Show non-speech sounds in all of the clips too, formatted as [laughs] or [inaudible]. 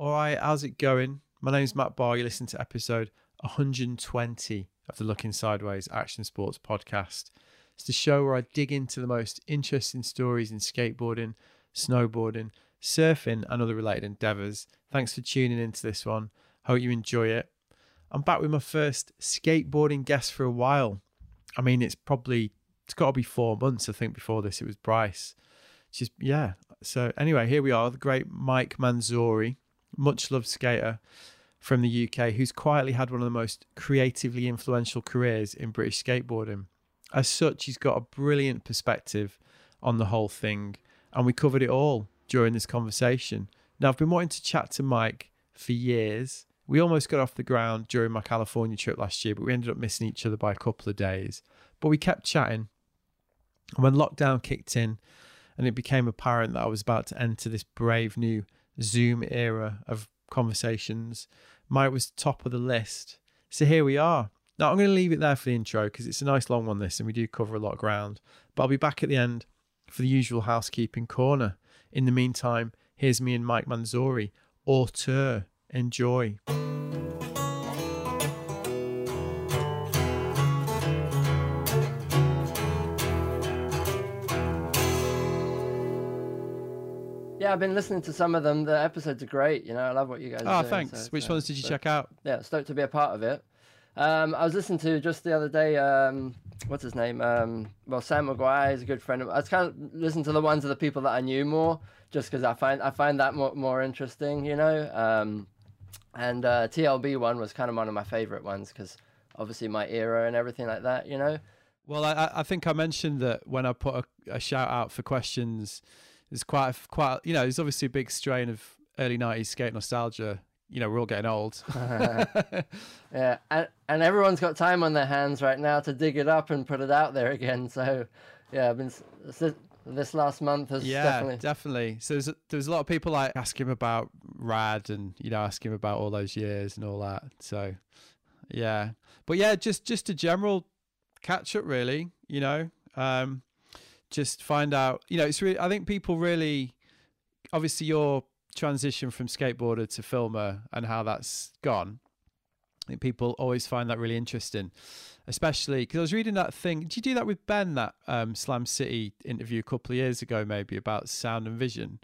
All right, how's it going? My name's Matt Barr. You listen to episode 120 of the Looking Sideways Action Sports podcast. It's the show where I dig into the most interesting stories in skateboarding, snowboarding, surfing, and other related endeavors. Thanks for tuning into this one. Hope you enjoy it. I'm back with my first skateboarding guest for a while. I mean, it's probably it's got to be four months, I think. Before this, it was Bryce. Just yeah. So anyway, here we are, the great Mike Manzoori, much loved skater from the UK, who's quietly had one of the most creatively influential careers in British skateboarding. As such, he's got a brilliant perspective on the whole thing, and we covered it all during this conversation. Now, I've been wanting to chat to Mike for years. We almost got off the ground during my California trip last year, but we ended up missing each other by a couple of days. But we kept chatting. And when lockdown kicked in and it became apparent that I was about to enter this brave new Zoom era of conversations, Mike was top of the list. So here we are. Now, I'm going to leave it there for the intro because it's a nice long one, this, and we do cover a lot of ground. But I'll be back at the end for the usual housekeeping corner. In the meantime, here's me and Mike Manzoori. Auteur. Enjoy. Yeah, I've been listening to some of them. The episodes are great. You know, I love what you guys. Do. Oh, doing, thanks. so Which uh, ones did you so- check out? Yeah, stoked to be a part of it. Um, I was listening to just the other day. Um, what's his name? Um, well, Sam McGuire is a good friend of. I was kind of listening to the ones of the people that I knew more, just because I find I find that more more interesting. You know. Um, and uh, TLB one was kind of one of my favorite ones because obviously my era and everything like that. You know. Well, I, I- I think I mentioned that when I put a, a shout out for questions, there's quite, a- quite, you know, there's obviously a big strain of early '90s skate nostalgia. You know, we're all getting old. [laughs] [laughs] Yeah, and, and everyone's got time on their hands right now to dig it up and put it out there again. So, yeah, I've been this last month has yeah, definitely. definitely. So there's a, there's a lot of people like ask him about Rad and you know ask him about all those years and all that. So yeah, but yeah, just just a general catch up, really. You know, um, just find out. You know, it's really. I think people really, obviously, your transition from skateboarder to filmer and how that's gone. I think people always find that really interesting, especially because I was reading that thing. Did you do that with Ben that um, Slam City interview a couple of years ago, maybe about sound and vision?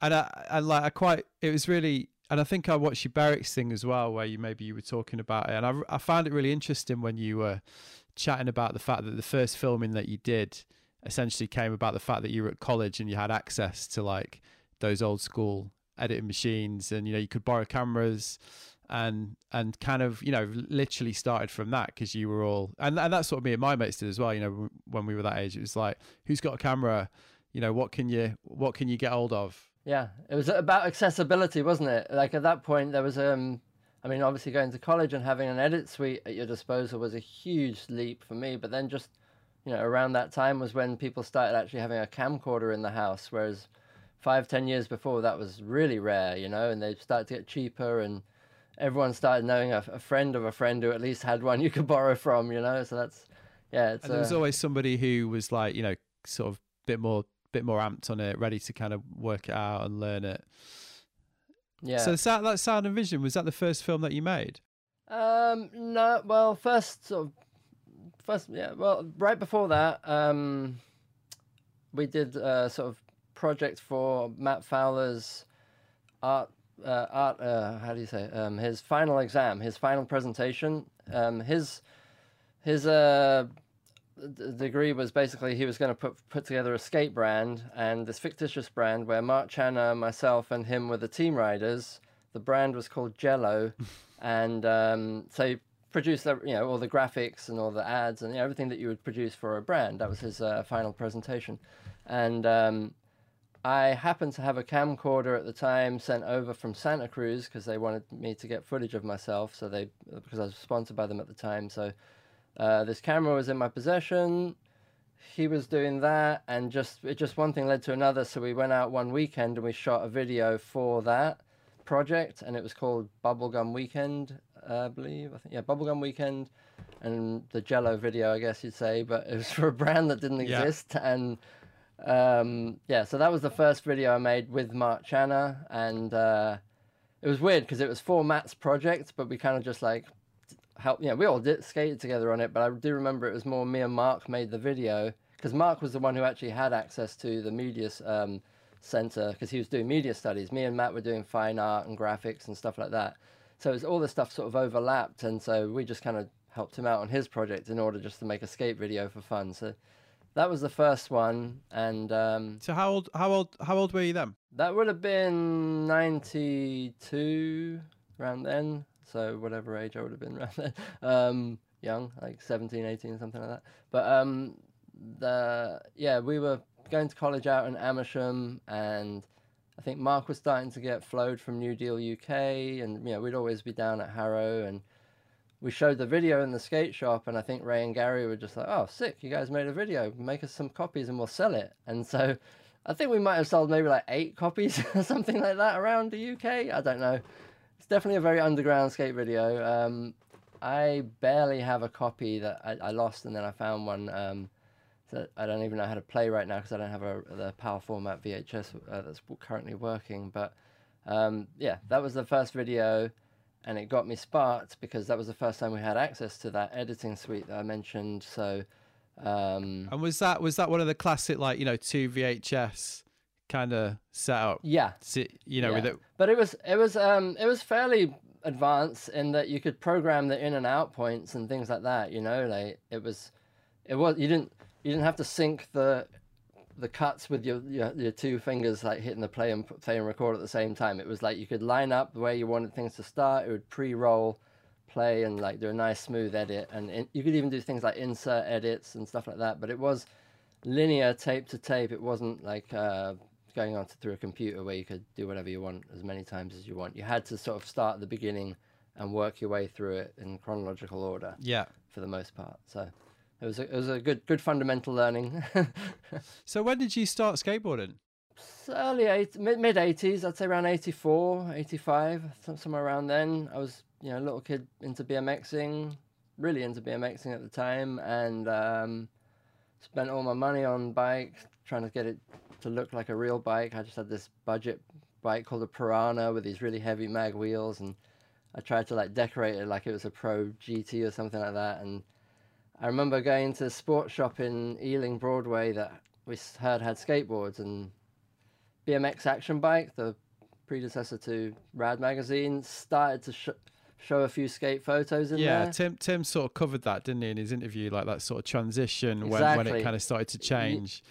And I, and like I quite, it was really, and I think I watched your Barracks thing as well, where you maybe you were talking about it, and I, I found it really interesting when you were chatting about the fact that the first filming that you did essentially came about the fact that you were at college and you had access to like those old school editing machines, and you know you could borrow cameras and and kind of you know literally started from that because you were all and, and that's what me and my mates did as well you know when we were that age it was like who's got a camera you know what can you what can you get hold of Yeah, it was about accessibility, wasn't it? Like at that point, there was um, I mean, obviously going to college and having an edit suite at your disposal was a huge leap for me. But then just, you know, around that time was when people started actually having a camcorder in the house, whereas five, ten years before that was really rare, you know, and they started to get cheaper and everyone started knowing a, a friend of a friend who at least had one you could borrow from, you know. So that's yeah, it's and there was uh, always somebody who was like you know sort of bit more bit more amped on it ready to kind of work it out and learn it yeah. so that, that sound and vision was that the first film that you made Um, no, well, first sort of, first, yeah, well, right before that, um, we did a sort of project for Matt Fowler's art, uh, art, uh, how do you say, um, his final exam, his final presentation, um, his, his, uh, degree was basically he was going to put put together a skate brand and this fictitious brand where Mark Channer, myself, and him were the team riders. The brand was called Jello, [laughs] and um, so he produced the, you know all the graphics and all the ads and you know, everything that you would produce for a brand. That was his uh, final presentation, and um, I happened to have a camcorder at the time sent over from Santa Cruz because they wanted me to get footage of myself. So they because I was sponsored by them at the time, so. Uh, this camera was in my possession. He was doing that, and just it just one thing led to another. So we went out one weekend and we shot a video for that project, and it was called Bubblegum Weekend, uh, I believe. I think yeah, Bubblegum Weekend, and the Jello video, I guess you'd say. But it was [laughs] for a brand that didn't Yeah. exist, and um, yeah, so that was the first video I made with Mark Channer, and uh, it was weird because it was for Matt's project, but we kind of just like helped. Yeah, we all did skated together on it, but I do remember it was more me and Mark made the video because Mark was the one who actually had access to the media um, center because he was doing media studies. Me and Matt were doing fine art and graphics and stuff like that. So it was all the stuff sort of overlapped, and so we just kind of helped him out on his project in order just to make a skate video for fun. So that was the first one, and um, So how old? How old? How old were you then? that would have been ninety two around then. So whatever age I would have been [laughs] around then, um, young, like 17, 18, something like that. But um, the yeah, we were going to college out in Amersham, and I think Mark was starting to get flowed from New Deal UK, and you know we'd always be down at Harrow, and we showed the video in the skate shop, and I think Ray and Gary were just like, "Oh, sick! You guys made a video. Make us some copies, and we'll sell it." And so, I think we might have sold maybe like eight copies [laughs] or something like that around the UK. I don't know. It's definitely a very underground skate video. Um, I barely have a copy that I, I lost, and then I found one. Um, that I don't even know how to play right now because I don't have a the power format VHS uh, that's currently working. But um, yeah, that was the first video, and it got me sparked because that was the first time we had access to that editing suite that I mentioned. So um, And was that was that one of the classic like you know two VHS kind of setup? yeah, You know, with it. But it was it was um it was fairly advanced in that you could program the in and out points and things like that. You know, like it was, it was you didn't you didn't have to sync the the cuts with your, your your two fingers like hitting the play and play and record at the same time. It was like you could line up the way you wanted things to start. It would pre-roll, play, and like do a nice smooth edit. And in, you could even do things like insert edits and stuff like that. But it was linear tape to tape. It wasn't like uh, going on to, through a computer where you could do whatever you want as many times as you want. You had to sort of start at the beginning and work your way through it in chronological order Yeah. for the most part. So it was a, it was a good good fundamental learning. [laughs] So when did you start skateboarding? Early eight, mid mid eighties, I'd say around 84, 85, somewhere around then. I was you know a little kid into BMXing, really into BMXing at the time, and um, spent all my money on bikes, trying to get it to look like a real bike. I just had this budget bike called a Piranha with these really heavy mag wheels, and I tried to like decorate it like it was a Pro GT or something like that. And I remember going to a sports shop in Ealing Broadway that we heard had skateboards and BMX Action Bike, the predecessor to Rad Magazine, started to sh- show a few skate photos in yeah, there. Yeah, Tim Tim sort of covered that, didn't he, in his interview, like that sort of transition when, when it kind of started to change.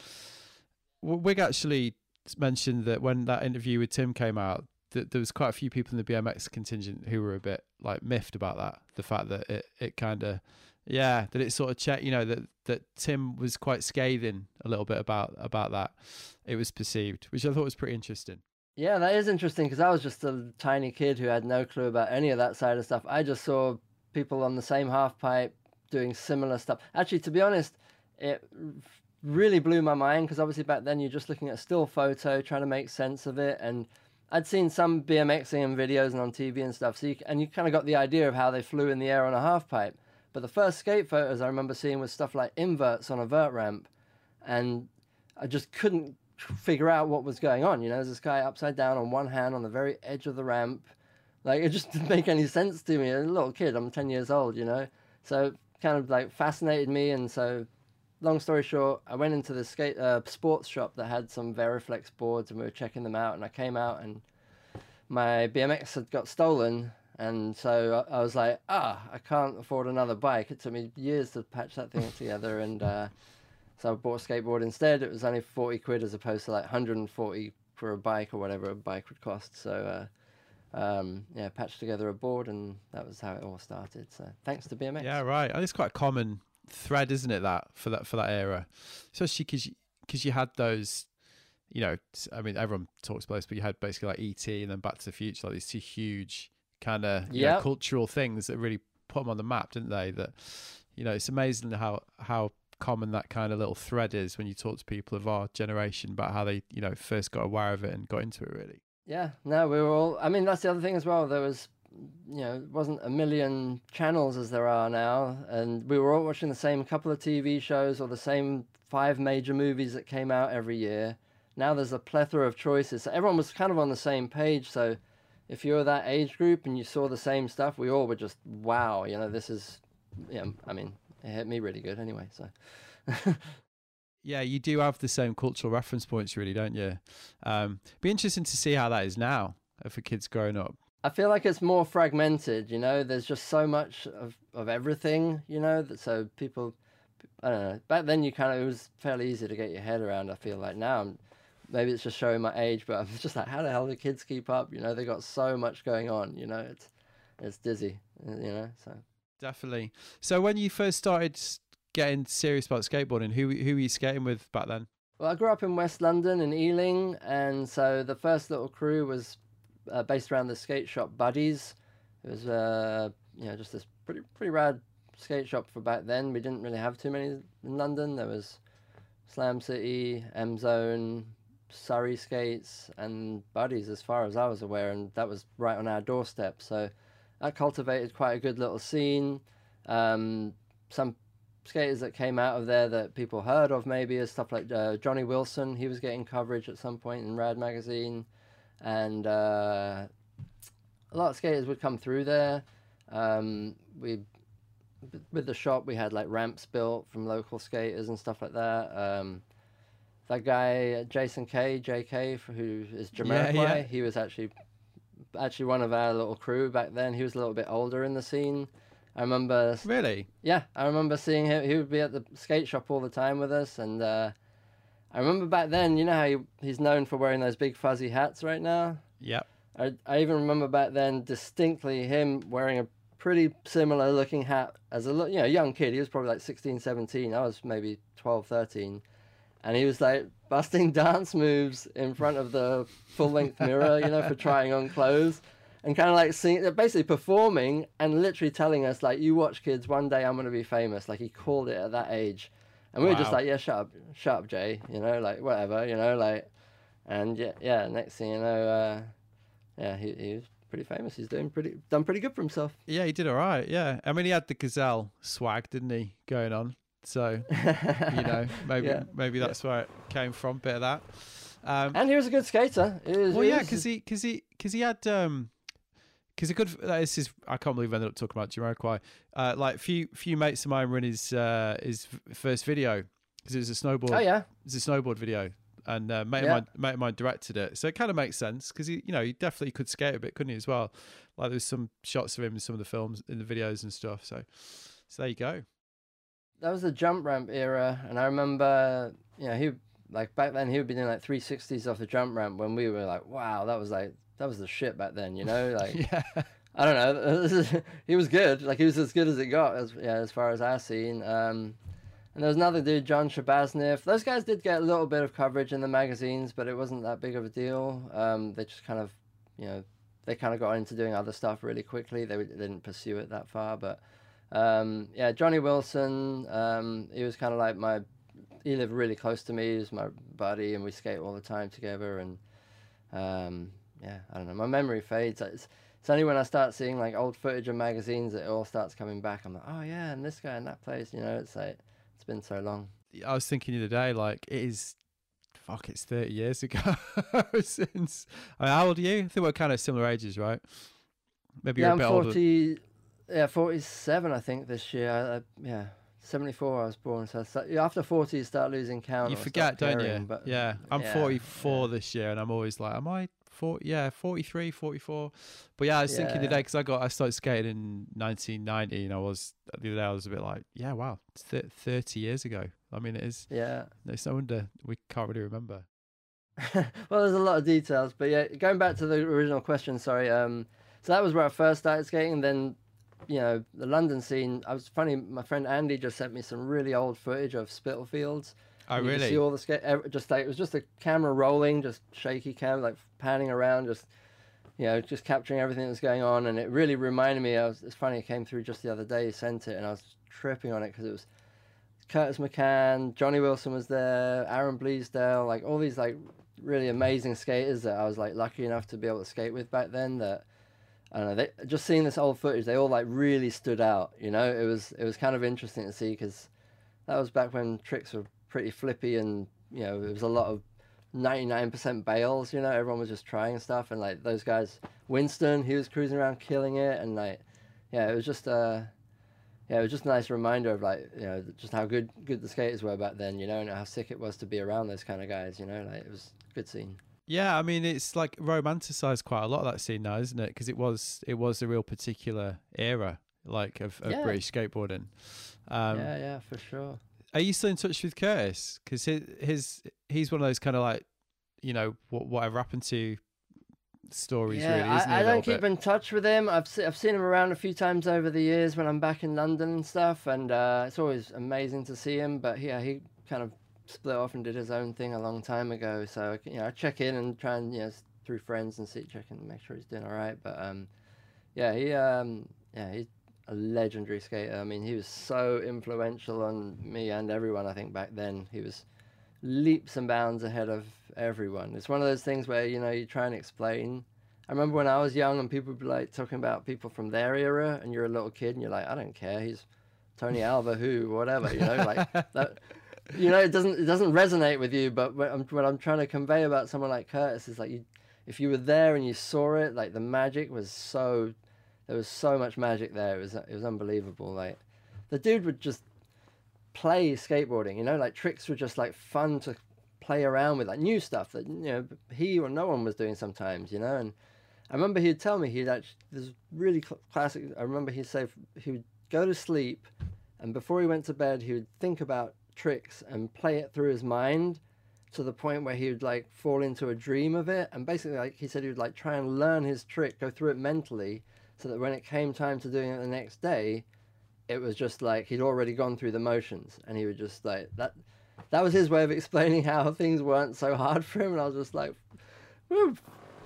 Wig actually mentioned that when that interview with Tim came out, that there was quite a few people in the BMX contingent who were a bit like miffed about that. The fact that it, it kind of, yeah, that it sort of checked, you know, that that Tim was quite scathing a little bit about about that. It was perceived, which I thought was pretty interesting. Yeah, that is interesting because I was just a tiny kid who had no clue about any of that side of stuff. I just saw people on the same half pipe doing similar stuff. Actually, to be honest, it really blew my mind because obviously back then you're just looking at a still photo, trying to make sense of it, and I'd seen some BMXing and videos and on TV and stuff. So you, and you kind of got the idea of how they flew in the air on a half pipe. But the first skate photos I remember seeing was stuff like inverts on a vert ramp, and I just couldn't figure out what was going on. You know, there's this guy upside down on one hand on the very edge of the ramp. Like it just [laughs] didn't make any sense to me. A little kid, I'm 10 years old, you know. So kind of like fascinated me, and so long story short, I went into the skate uh, sports shop that had some Veriflex boards, and we were checking them out. And I came out, and my BMX had got stolen, and so I was like, ah, I can't afford another bike. It took me years to patch that thing together, [laughs] and uh, so I bought a skateboard instead. It was only 40 quid as opposed to like 140 for a bike or whatever a bike would cost. So, uh, um, yeah, patched together a board, and that was how it all started. So, thanks to BMX. Yeah, right. And it's quite a common thread, isn't it? That for that for that era, especially because because you had those, you know, I mean, everyone talks about this, but you had basically like ET and then Back to the Future, like these two huge kind of Yep. cultural things that really put them on the map, didn't they? That you know, it's amazing how how common that kind of little thread is when you talk to people of our generation about how they you know first got aware of it and got into it. Really. Yeah, no, we were all. I mean, that's the other thing as well. There was, you know, it wasn't a million channels as there are now, and we were all watching the same couple of TV shows or the same five major movies that came out every year. Now there's a plethora of choices. So everyone was kind of on the same page. So if you were that age group and you saw the same stuff, we all were just wow, you know, this is, yeah. I mean, it hit me really good anyway. So. [laughs] yeah, you do have the same cultural reference points, really, don't you? Um, be interesting to see how that is now for kids growing up. I feel like it's more fragmented, you know. There's just so much of, of everything, you know. That so people, I don't know. Back then, you kind of it was fairly easy to get your head around. I feel like now, I'm, maybe it's just showing my age, but I'm [laughs] just like, how the hell do kids keep up? You know, they got so much going on. You know, it's it's dizzy. You know, so definitely. So when you first started getting serious about skateboarding, who who were you skating with back then? Well, I grew up in West London in Ealing, and so the first little crew was uh, based around the skate shop Buddies. It was uh, you know just this pretty pretty rad skate shop for back then. We didn't really have too many in London. There was Slam City, M Zone, Surrey Skates, and Buddies, as far as I was aware, and that was right on our doorstep. So that cultivated quite a good little scene. Um, some skaters that came out of there that people heard of maybe is stuff like uh, Johnny Wilson. He was getting coverage at some point in Rad magazine and uh, a lot of skaters would come through there. Um, we with the shop we had like ramps built from local skaters and stuff like that. Um, that guy Jason Kay, JK, who is Jamiroquai, yeah, yeah. he was actually actually one of our little crew back then. He was a little bit older in the scene. I remember. Really? Yeah, I remember seeing him. He would be at the skate shop all the time with us, and uh, I remember back then, you know how he, he's known for wearing those big fuzzy hats right now? Yep. I, I even remember back then distinctly him wearing a pretty similar looking hat as a you know young kid. He was probably like 16, 17. I was maybe 12, 13. And he was like busting [laughs] dance moves in front of the full length mirror, you know, for trying on clothes and kind of like seeing, basically performing and literally telling us like, you watch kids, one day I'm going to be famous. Like he called it at that age. And we wow. were just like, yeah, shut up, shut up, Jay. You know, like whatever. You know, like, and yeah, yeah. Next thing you know, uh, yeah, he he was pretty famous. He's doing pretty done pretty good for himself. Yeah, he did all right. Yeah, I mean, he had the gazelle swag, didn't he, going on? So you know, [laughs] maybe yeah. maybe that's yeah. where it came from. Bit of that. Um, and he was a good skater. Was, well, yeah, because he because he because he had um because a good this is I can't believe I ended up talking about Jamiroquai. Uh, like few few mates of mine were in his uh, his first video because it was a snowboard. Oh yeah, it's a snowboard video, and uh, mate, yeah. of mine, mate of mine directed it, so it kind of makes sense because he you know he definitely could skate a bit, couldn't he as well? Like there's some shots of him in some of the films in the videos and stuff. So so there you go. That was the jump ramp era, and I remember you know he like back then he would be doing like 360s off the jump ramp when we were like wow that was like that was the shit back then, you know. [laughs] Like, yeah. I don't know. [laughs] he was good. Like he was as good as it got, as yeah, as far as I've seen. Um, and there was another dude, John Shabazniff. Those guys did get a little bit of coverage in the magazines, but it wasn't that big of a deal. Um, they just kind of, you know, they kind of got into doing other stuff really quickly. They, they didn't pursue it that far, but um, yeah, Johnny Wilson. Um, he was kind of like my. He lived really close to me. He was my buddy, and we skate all the time together. And um, yeah, I don't know. My memory fades. It's, it's only when I start seeing like old footage of magazines that it all starts coming back. I'm like, oh yeah, and this guy in that place. You know, it's like it's been so long. I was thinking the other day, like it is. Fuck, it's thirty years ago [laughs] since. I mean, how old are you? I think we're kind of similar ages, right? Maybe yeah, you're a I'm bit 40, older. Yeah, forty-seven. I think this year. I, yeah, 74 I was born, so after 40 you start losing count. You forget, don't caring, you? But yeah, I'm yeah, 44 yeah. this year, and I'm always like, am I 40, yeah, 43, 44. But yeah, I was yeah, thinking today because I got I started skating in 1990, and I was the other day I was a bit like, yeah, wow, it's th- 30 years ago. I mean, it is. Yeah. It's no wonder we can't really remember. [laughs] well, there's a lot of details, but yeah, going back to the original question, sorry. Um, so that was where I first started skating, and then you know, the London scene. I was funny. My friend Andy just sent me some really old footage of Spitalfields. Oh, really? see all the skate. Just like it was just a camera rolling, just shaky cam, like panning around, just you know, just capturing everything that was going on. And it really reminded me. I was. It's funny. It came through just the other day. He sent it, and I was tripping on it because it was Curtis McCann, Johnny Wilson was there, Aaron Bleasdale, like all these like really amazing skaters that I was like lucky enough to be able to skate with back then. That I don't know. They, just seeing this old footage, they all like really stood out. You know, it was it was kind of interesting to see because that was back when tricks were pretty flippy and you know it was a lot of 99% bails, you know, everyone was just trying stuff and like those guys Winston, he was cruising around killing it and like yeah, it was just uh yeah, it was just a nice reminder of like, you know, just how good good the skaters were back then, you know, and how sick it was to be around those kind of guys, you know, like it was a good scene. Yeah, I mean it's like romanticized quite a lot of that scene now, isn't it? Because it was it was a real particular era like of, of Yeah. British skateboarding. Um, yeah, yeah, for sure. Are you still in touch with Curtis? Because his, his he's one of those kind of like, you know, what whatever happened to stories. yeah, really, isn't he, I, I don't keep bit? in touch with him. I've se- I've seen him around a few times over the years when I'm back in London and stuff, and uh, it's always amazing to see him. But yeah, he kind of split off and did his own thing a long time ago. So you know, I check in and try and you know through friends and see check and make sure he's doing all right. But um, yeah, he um, yeah he's a legendary skater. I mean, he was so influential on me and everyone. I think back then he was leaps and bounds ahead of everyone. It's one of those things where you know you try and explain. I remember when I was young and people would be like talking about people from their era, and you're a little kid and you're like, I don't care. He's Tony Alva, who, whatever, you know, like that. [laughs] You know, it doesn't it doesn't resonate with you. But what I'm, what I'm trying to convey about someone like Curtis is like you, if you were there and you saw it, like the magic was so, there was so much magic there. It was it was unbelievable. Like the dude would just play skateboarding. You know, like tricks were just like fun to play around with, like new stuff that you know he or no one was doing sometimes. You know, and I remember he'd tell me he'd actually this really cl- classic. I remember he'd say he would go to sleep, and before he went to bed, he would think about tricks and play it through his mind to the point where he would like fall into a dream of it. And basically like he said he would like try and learn his trick go through it mentally so that when it came time to doing it the next day it was just like he'd already gone through the motions. And he would just like that that was his way of explaining [laughs] how things weren't so hard for him. And i was just like "Whew,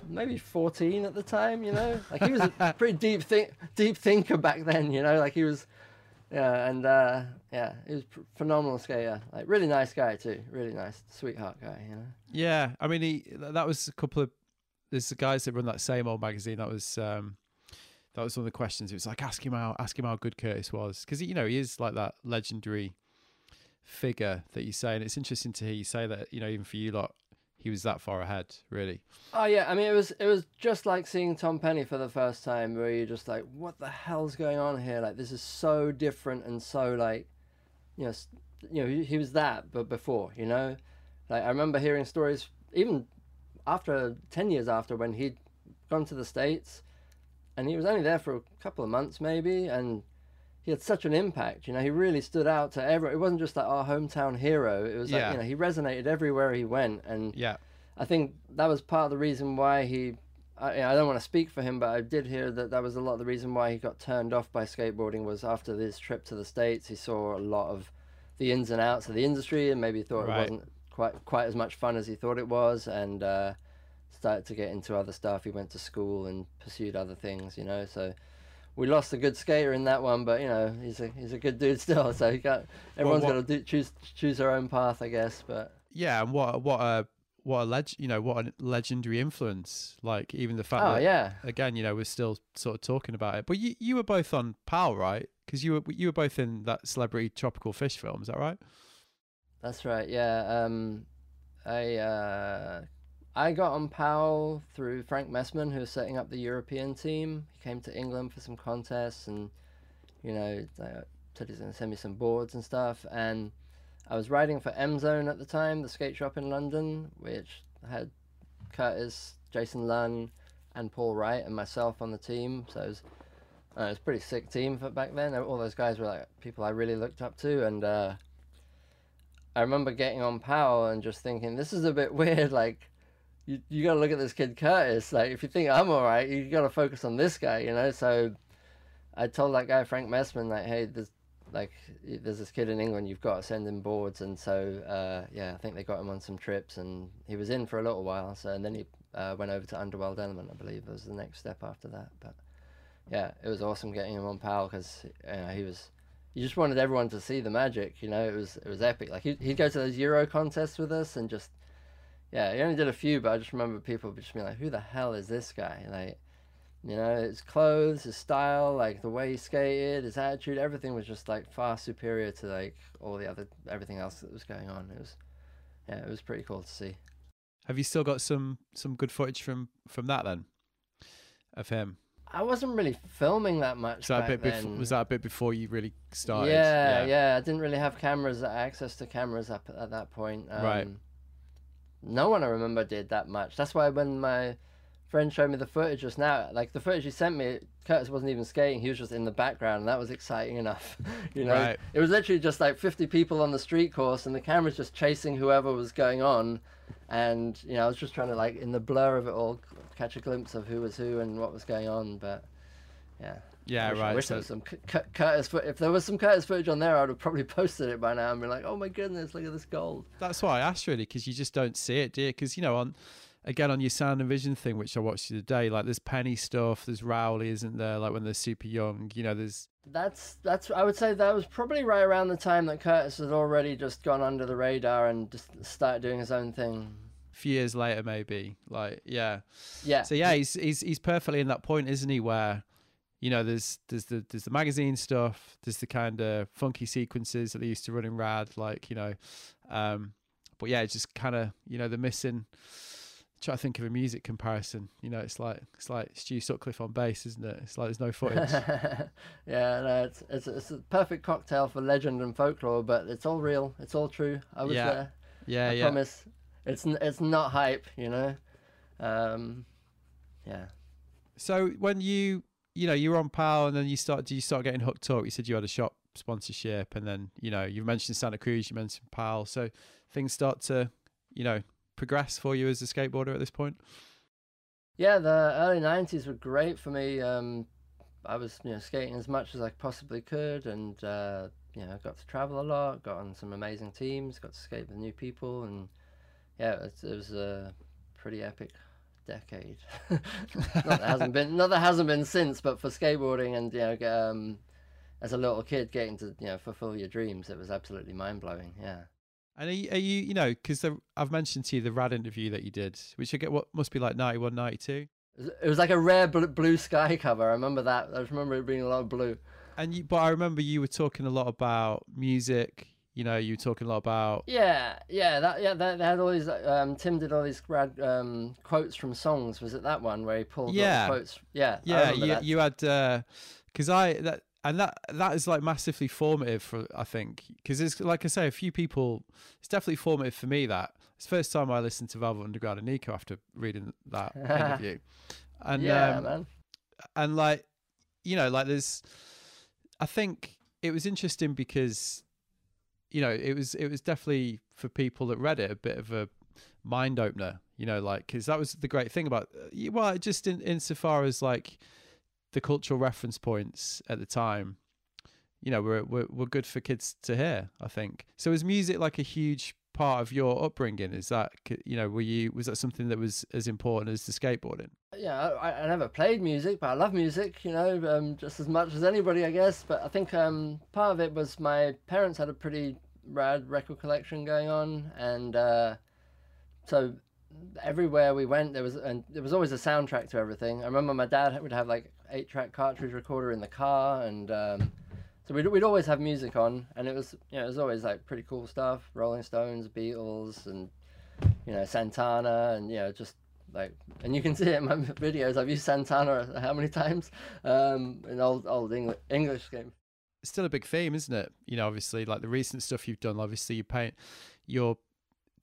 maybe 14 at the time you know? Like he was a [laughs] pretty deep think deep thinker back then you know? Like he was yeah and uh yeah he was phenomenal skater like really nice guy too really nice sweetheart guy you know Yeah, I mean, he that was a couple of there's the guys that run that same old magazine. That was um, that was one of the questions. It was like ask him how ask him how good Curtis was because you know he is like that legendary figure that you say, and it's interesting to hear you say that. You know, even for you lot, he was that far ahead, really. Oh yeah, I mean it was it was just like seeing Tom Penny for the first time, where you're just like, what the hell's going on here? Like this is so different and so like, you know, you know he, he was that, but before, you know, like I remember hearing stories even after ten years after when he'd gone to the states, and he was only there for a couple of months maybe, and he had such an impact. You know, he really stood out to everyone. It wasn't just like our hometown hero. It was like you know he resonated everywhere he went, and Yeah, I think that was part of the reason why he. I, I don't want to speak for him, but I did hear that that was a lot of the reason why he got turned off by skateboarding was after this trip to the states. He saw a lot of the ins and outs of the industry, and maybe thought Right. it wasn't quite quite as much fun as he thought it was, and uh, started to get into other stuff. He went to school and pursued other things, you know. So we lost a good skater in that one, but you know he's a he's a good dude [laughs] still. So he got everyone's what- got to do, choose choose their own path, I guess. But yeah, and what what a what a leg you know what a legendary influence. Like even the fact oh that yeah, again, you know, we're still sort of talking about it. But you you were both on Powell, right? Because you were you were both in that celebrity tropical fish film. Is that right? That's right. Yeah. Um, I uh, I got on Powell through Frank Messman, who was setting up the European team. He came to England for some contests, and you know, uh, said he's going to send me some boards and stuff. And I was riding for M Zone at the time, the skate shop in London, which had Curtis, Jason Lunn, and Paul Wright and myself on the team. So it was, uh, it was a pretty sick team for back then. All those guys were like people I really looked up to, and. Uh, I remember getting on Powell and just thinking, this is a bit [laughs] weird. Like, you you got to look at this kid Curtis. Like, if you think I'm all right, you got to focus on this guy, you know. So, I told that guy Frank Messman, like, hey, there's like there's this kid in England, you've got to send him boards. And so, uh, yeah, I think they got him on some trips, and he was in for a little while. So, and then he uh, went over to Underworld Element, I believe, was the next step after that. But yeah, it was awesome getting him on Powell because you know, he was you just wanted everyone to see the magic. You know, it was it was epic. Like he'd, he'd go to those Euro contests with us and just yeah, he only did a few, but I just remember people just being like, "Who the hell is this guy?" Like, you know, his clothes, his style, like the way he skated, his attitude, everything was just like far superior to like all the other everything else that was going on. It was yeah, it was pretty cool to see. Have you still got some some good footage from from that then, of him? I wasn't really filming that much. Was that a bit then. before? Was that a bit before you really started? Yeah, yeah, I didn't really have cameras, access to cameras up at, at that point. Um, Right. No one I remember did that much. That's why when my friend showed me the footage just now, like the footage he sent me, Curtis wasn't even skating. He was just in the background, and that was exciting enough. [laughs] you know, Right. it was literally just like 50 people on the street course, and the camera's just chasing whoever was going on. And you know, I was just trying to like in the blur of it all catch a glimpse of who was who and what was going on. But yeah. Yeah, I wish, right. I wish so- there was some Cu- Cu- Curtis. Foot- if there was some Curtis footage on there, I'd have probably [laughs] posted it by now and been like, "Oh my goodness, look at this gold." That's why I asked really because you just don't see it, dear. Because you know, on again on your sound and vision thing, which I watched the other day, like there's Penny stuff, there's Rowley, isn't there? Like when they're super young, you know, there's That's that's. I would say that was probably right around the time that Curtis had already just gone under the radar and just started doing his own thing. a few years later maybe. Like yeah, Yeah. so yeah, he's he's he's perfectly in that point, isn't he? Where you know, there's there's the there's the magazine stuff, there's the kind of funky sequences that they used to run in Rad, like you know, um, but yeah, it's just kind of you know the missing. Try to think of a music comparison. You know, it's like it's like Stu Sutcliffe on bass, isn't it? It's like there's no [laughs] footage. yeah, no, it's, it's it's a perfect cocktail for legend and folklore, but it's all real. It's all true. I was Yeah. there. yeah, I yeah. promise. It's it's not hype, you know. Um, yeah. So when you you know you were on Powell and then you start do you start getting hooked up? You said you had a shop sponsorship and then you know you've mentioned Santa Cruz, you mentioned Powell, so things start to you know progress for you as a skateboarder at this point. Yeah, the early '90s were great for me. Um, I was, you know, skating as much as I possibly could, and uh, you know, got to travel a lot, got on some amazing teams, got to skate with new people, and yeah, it, it was a pretty epic decade. [laughs] not that hasn't been, not that hasn't been since, but for skateboarding and you know, um, as a little kid getting to you know fulfill your dreams, it was absolutely mind blowing. Yeah. And are you, are you, you know, because I've mentioned to you the rad interview that you did, which I get what must be like 91, 92. It was- It was like a rare bl- blue sky [laughs] cover. I remember that. I remember it being a lot of blue. And you, but I remember you were talking a lot about music. You know, you were talking a lot about Yeah, yeah, that yeah, they, they had all these. Um, Tim did all these grad um, quotes from songs. Was it that one where he pulled Yeah. quotes? Yeah, yeah. You, you had because I that and that that is like massively formative for I think because it's like I say a few people. It's definitely formative for me. That it's the first time I listened to Velvet Underground and Nico after reading that [laughs] interview. And yeah, um, man. and like you know like there's i think it was interesting because you know it was it was definitely for people that read it a bit of a mind opener you know like because that was the great thing about uh, well just in insofar as like the cultural reference points at the time you know were, were were good for kids to hear i think. So is music like a huge part of your upbringing is that you know were you was that something that was as important as the skateboarding Yeah, I, I never played music, but I love music. You know, um, just as much as anybody, I guess. But I think um, part of it was my parents had a pretty rad record collection going on, and uh, so everywhere we went, there was and there was always a soundtrack to everything. I remember my dad would have like eight track cartridge recorder in the car, and um, so we'd we'd always have music on, and it was you know it was always like pretty cool stuff, Rolling Stones, Beatles, and you know Santana, and you know just like and you can [laughs] see it in my videos. I've used Santana [laughs] how many times um, in old old English English game. it's still a big theme, isn't it? You know, obviously, like the recent stuff you've done. Obviously, you paint, you're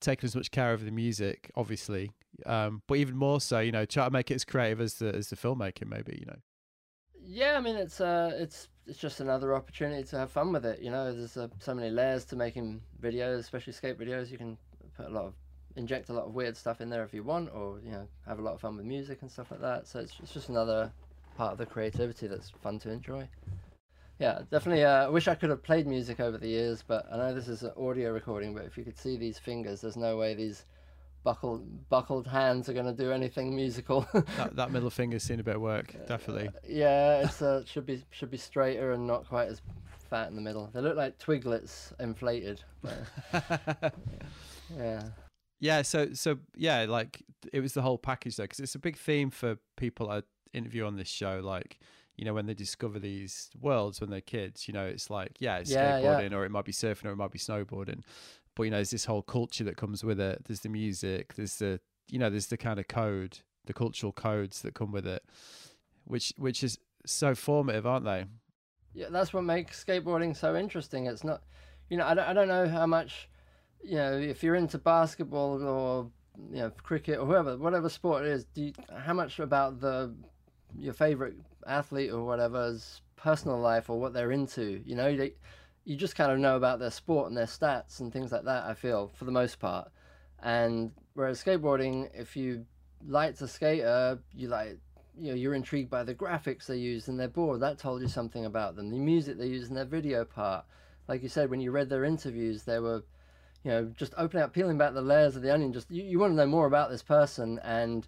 taking as much care of the music, obviously, um, but even more so, you know, try to make it as creative as the as the filmmaking, maybe. You know, Yeah, I mean it's uh it's it's just another opportunity to have fun with it. You know, there's uh, so many layers to making videos, especially skate videos. You can put a lot of inject a lot of weird stuff in there if you want, or you know, have a lot of fun with music and stuff like that. So it's it's just another part of the creativity that's fun to enjoy. Yeah, definitely. Uh, I wish I could have played music over the years, but I know this is an audio recording. But if you could see these fingers, there's no way these buckled buckled hands are going to do anything musical. [laughs] that that middle finger's seen a bit of work, definitely. Yeah, it's [laughs] uh, should be should be straighter and not quite as fat in the middle. They look like twiglets inflated. But, [laughs] yeah, yeah. So so yeah, like it was the whole package though, because it's a big theme for people I interview on this show, like. You know, when they discover these worlds when they're kids, you know, it's like, yeah, it's Yeah, yeah. skateboarding or it might be surfing or it might be snowboarding. But you know, there's this whole culture that comes with it. There's the music. There's the you know, there's the kind of code, the cultural codes that come with it, which which is so formative, aren't they? Yeah, that's what makes skateboarding so interesting. It's not, you know, I don't, I don't know how much, you know, if you're into basketball or you know cricket or whoever, whatever sport it is, do you, how much about the your favorite athlete or whatever's personal life or what they're into? You know, they, you just kind of know about their sport and their stats and things like that. I feel for the most part, and whereas skateboarding, if you like a skater, you like you know you're intrigued by the graphics they use in their board. That told you something about them. The music they use in their video part, like you said, when you read their interviews, they were you know just opening up, peeling back the layers of the onion. Just you, you want to know more about this person and.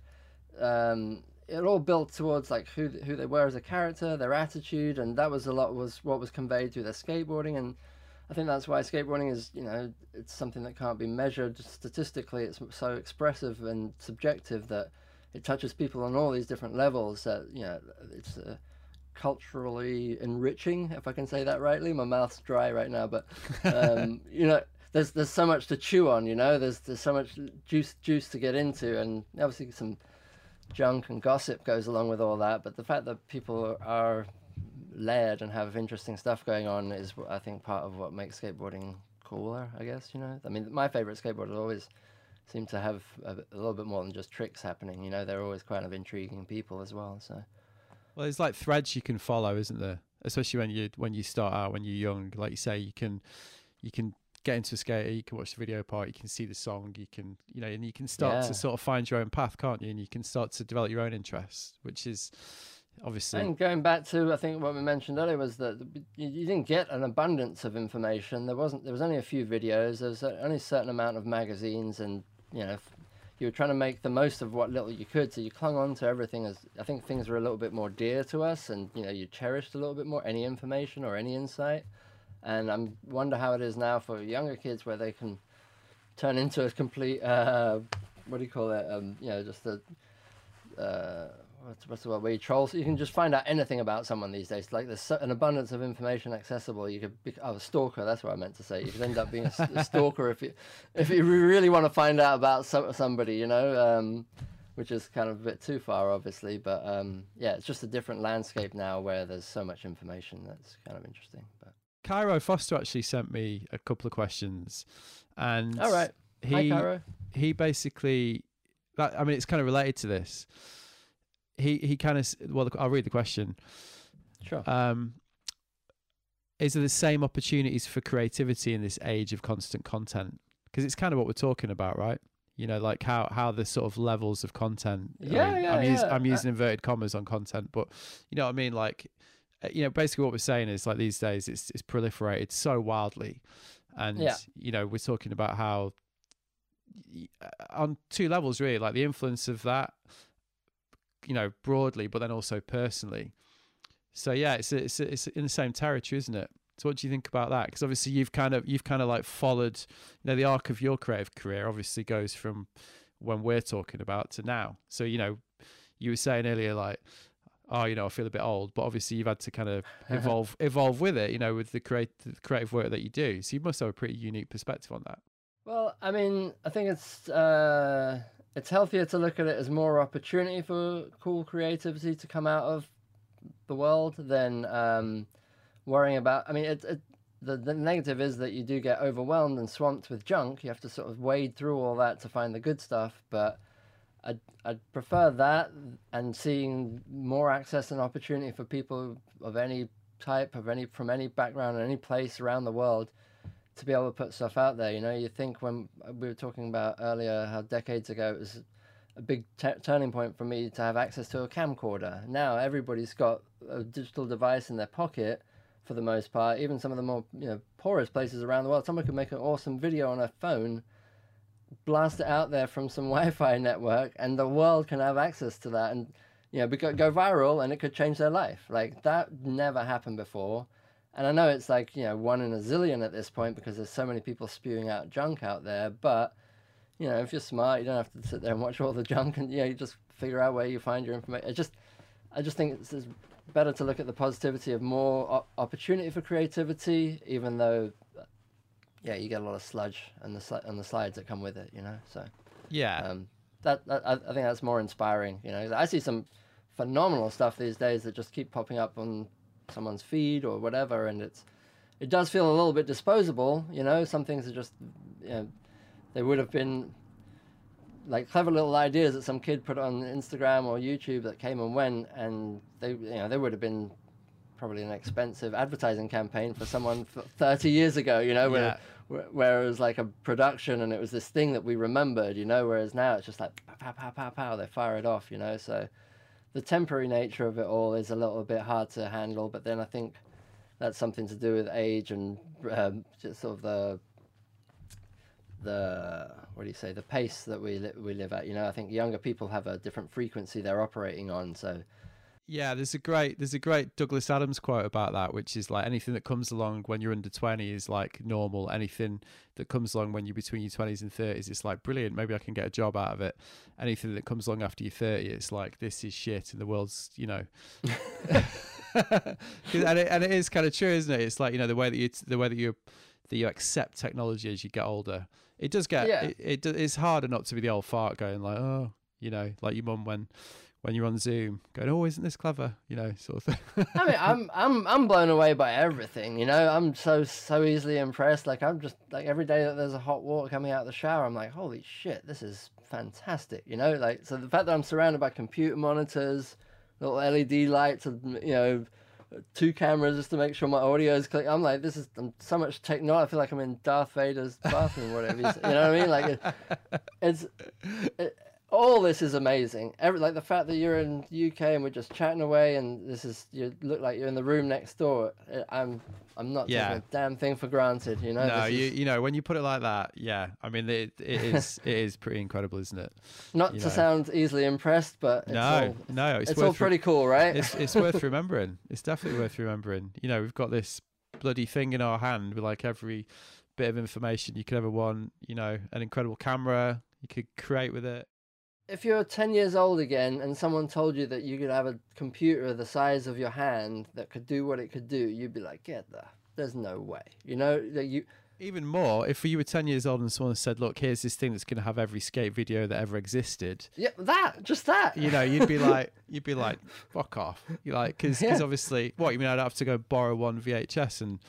Um, it all built towards like who who they were as a character, their attitude, and that was a lot was what was conveyed through their skateboarding. And I think that's why skateboarding is you know it's something that can't be measured statistically. It's so expressive and subjective that it touches people on all these different levels. That you know it's uh, culturally enriching, if I can say that rightly. My mouth's dry right now, but um, [laughs] you know there's there's so much to chew on. You know there's there's so much juice juice to get into, and obviously some junk and gossip goes along with all that. But the fact that people are layered and have interesting stuff going on is, I think, part of what makes skateboarding cooler. I guess you know. I mean, my favorite skateboarders always seem to have a, a, little bit more than just tricks happening. You know, they're always kind of intriguing people as well. So. Well, there's like threads you can follow, isn't there? Especially when you when you start out when you're young, like you say, you can you can get into a skater, you can watch the video part, you can see the song, you can, you know, and you can start yeah. to sort of find your own path, can't you? And you can start to develop your own interests, which is obviously. And going back to, I think what we mentioned earlier was that you didn't get an abundance of information. There wasn't. There was only a few videos. There was only a certain amount of magazines, and you know, you were trying to make the most of what little you could. So you clung on to everything as I think things were a little bit more dear to us, and you know, you cherished a little bit more any information or any insight. And I wonder how it is now for younger kids where they can turn into a complete, uh, what do you call it? Um, you know, just a, uh, what's, what's the word? Where you troll, so you can just find out anything about someone these days. Like there's an abundance of information accessible. You could be oh, a stalker. That's what I meant to say. You could end up being a, a stalker if you if you really want to find out about some, somebody. You know. Um, which is kind of a bit too far, obviously, but um, yeah, it's just a different landscape now where there's so much information that's kind of interesting. But Cairo Foster actually sent me a couple of questions, and all right, he Hi, Cairo. he basically, I mean, it's kind of related to this. He he kind of well, I'll read the question. Sure. Um, is there the same opportunities for creativity in this age of constant content? Because it's kind of what we're talking about, right? You know, like how how the sort of levels of content. Yeah, I mean, yeah, I'm, yeah. Using, I'm using inverted commas on content, but you know what I mean. Like uh, you know, basically what we're saying is like these days it's it's proliferated so wildly, and yeah. you know we're talking about how uh, on two levels really, like the influence of that, you know, broadly, but then also personally. So yeah, it's it's it's in the same territory, isn't it? So what do you think about that? Because obviously you've kind of you've kind of like followed, you know, the arc of your creative career obviously goes from when we're talking about to now. So you know, you were saying earlier like oh, you know, I feel a bit old, but obviously you've had to kind of [laughs] evolve evolve with it, you know, with the creative the creative work that you do. So you must have a pretty unique perspective on that. Well, I mean, I think it's uh, it's healthier to look at it as more opportunity for cool creativity to come out of the world than um, worrying about. I mean, it, it the, the negative is that you do get overwhelmed and swamped with junk. You have to sort of wade through all that to find the good stuff, but I'd, I'd prefer that and seeing more access and opportunity for people of any type, of any from any background any place around the world to be able to put stuff out there. You know, you think when uh, we were talking about earlier how decades ago it was a big turning point for me to have access to a camcorder. Now everybody's got a digital device in their pocket for the most part. Even some of the more you know poorest places around the world, someone could make an awesome video on a phone blast it out there from some [laughs] Wi-Fi network, and the world can have access to that, and you know, go, go viral, and it could change their life. Like that never happened before. And I know it's like you know one in a zillion at this point because there's so many people spewing out junk out there. But you know, if you're smart, you don't have to sit there and watch all the [laughs] junk, and you know, you just figure out where you find your information. I just, I just think it's, it's better to look at the positivity of more opportunity for creativity, even though yeah, you get a lot of sludge and the sli- and the slides that come with it, you know. So Yeah. um, that, that I, I think that's more inspiring. You know, I see some phenomenal stuff these days that just keep popping up on someone's feed or whatever, and it's it does feel a little bit disposable. You know, some things are just you know, they would have been like clever little ideas that some kid put on Instagram or YouTube that came and went, and they you know they would have been probably an expensive advertising campaign for someone f 30 years ago. You know, where Yeah. where, it was like a production and it was this thing that we remembered. You know, whereas now it's just like pow pow pow pow pow they fire it off. You know, so the temporary nature of it all is a little bit hard to handle. But then I think that's something to do with age and um, just sort of the the what do you say the pace that we li- we live at. You know, I think younger people have a different frequency they're operating on. So Yeah, there's a great there's a great Douglas Adams quote about that, which is like anything that comes along when you're under twenty is like normal. Anything that comes along when you're between your twenties and thirties, it's like brilliant. Maybe I can get a job out of it. Anything that comes along after you're thirty, it's like this is shit, and the world's you know. [laughs] [laughs] and it, and it is kind of true, isn't it? It's like you know the way that you the way that you that you accept technology as you get older. It does get Yeah. it, it. It's harder not to be the old fart going like oh you know like your mum when when you're on Zoom going, "Oh, isn't this clever?" You know, sort of thing. [laughs] I mean, I'm I'm I'm blown away by everything. You know, I'm so so easily impressed. Like I'm just like every day that there's a hot water coming out of the shower, I'm like, holy shit, this is fantastic. You know, like so the fact that I'm surrounded by computer monitors, little LED lights, and you know, two cameras just to make sure my audio is clear. I'm like, this is I'm so much technology. I feel like I'm in Darth Vader's bathroom, whatever. You, you know what I mean? Like, it, it's. It, all this is amazing. Every like the fact that you're in UK and we're just chatting away, and this is you look like you're in the room next door. uh, I'm I'm not Yeah. taking a damn thing for granted. You know. no, you is- you know when you put it like that, yeah. I mean, it it [laughs] is it is pretty incredible, isn't it? not you to know. sound easily impressed, but it's no, all, no, it's, it's, worth all re- pretty cool, right? it's it's worth [laughs] remembering. It's definitely worth remembering. You know, we've got this bloody thing in our hand with like every bit of information you could ever want. You know, an incredible camera you could create with it. If you're 10 years old again and someone told you that you could have a computer the size of your hand that could do what it could do, you'd be like, get the, there's no way. You know, that you, Even more, if you were ten years old and someone said, "Look, here's this thing that's going to have every skate video that ever existed," yeah, that, just that. you know, you'd be [laughs] like, you'd be like, "Fuck off!" You like, because Yeah. obviously, what you mean? I'd have to go borrow one VHS and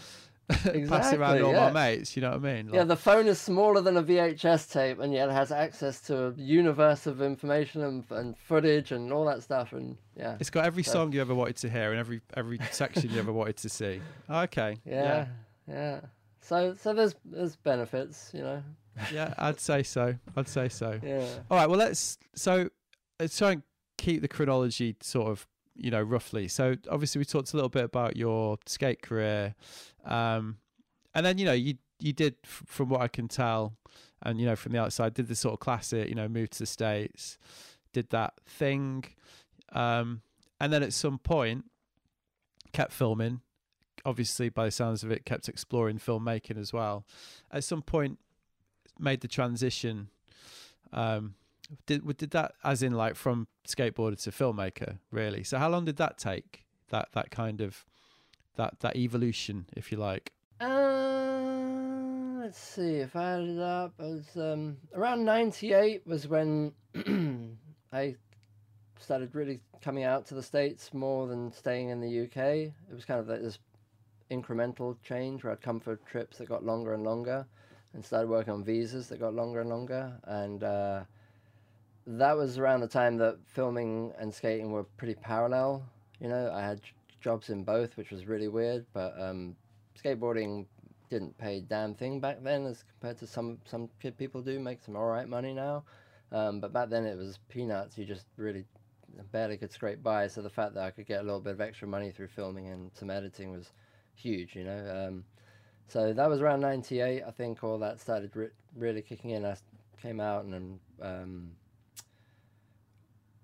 pass it around Exactly, all yeah. my mates. You know what I mean? Yeah, the phone is smaller than a VHS tape, and yet it has access to a universe of information and, and footage and all that stuff. And yeah, it's got every So- song you ever wanted to hear and every every section you ever wanted to see. [laughs] Okay. yeah, yeah. So, so there's there's benefits, you know. [laughs] yeah, I'd say so. I'd say so. Yeah. All right, well let's so let's try and keep the chronology sort of you know roughly. So obviously we talked a little bit about your skate career, um, and then you know you you did from what I can tell, and you know from the outside did the sort of classic you know moved to the states, did that thing, um, and then at some point kept filming. Obviously, by the sounds of it, kept exploring filmmaking as well. At some point, made the transition um did did that as in like from skateboarder to filmmaker really so how long did that take that that kind of that that evolution if you like Uh, let's see. If I added up, was um, around '98 was when [clears throat] I started really coming out to the states more than staying in the UK. It was kind of like this incremental change where I'd come for trips that got longer and longer, and started working on visas that got longer and longer, and uh, that was around the time that filming and skating were pretty parallel. You know, I had jobs in both, which was really weird, but um, skateboarding didn't pay a damn thing back then as compared to some some kid people do make some all right money now. Um, but back then it was peanuts you just really barely could scrape by so the fact that i could get a little bit of extra money through filming and some editing was huge you know? Um, so that was around 98 i think all that started re- really kicking in. I came out and um,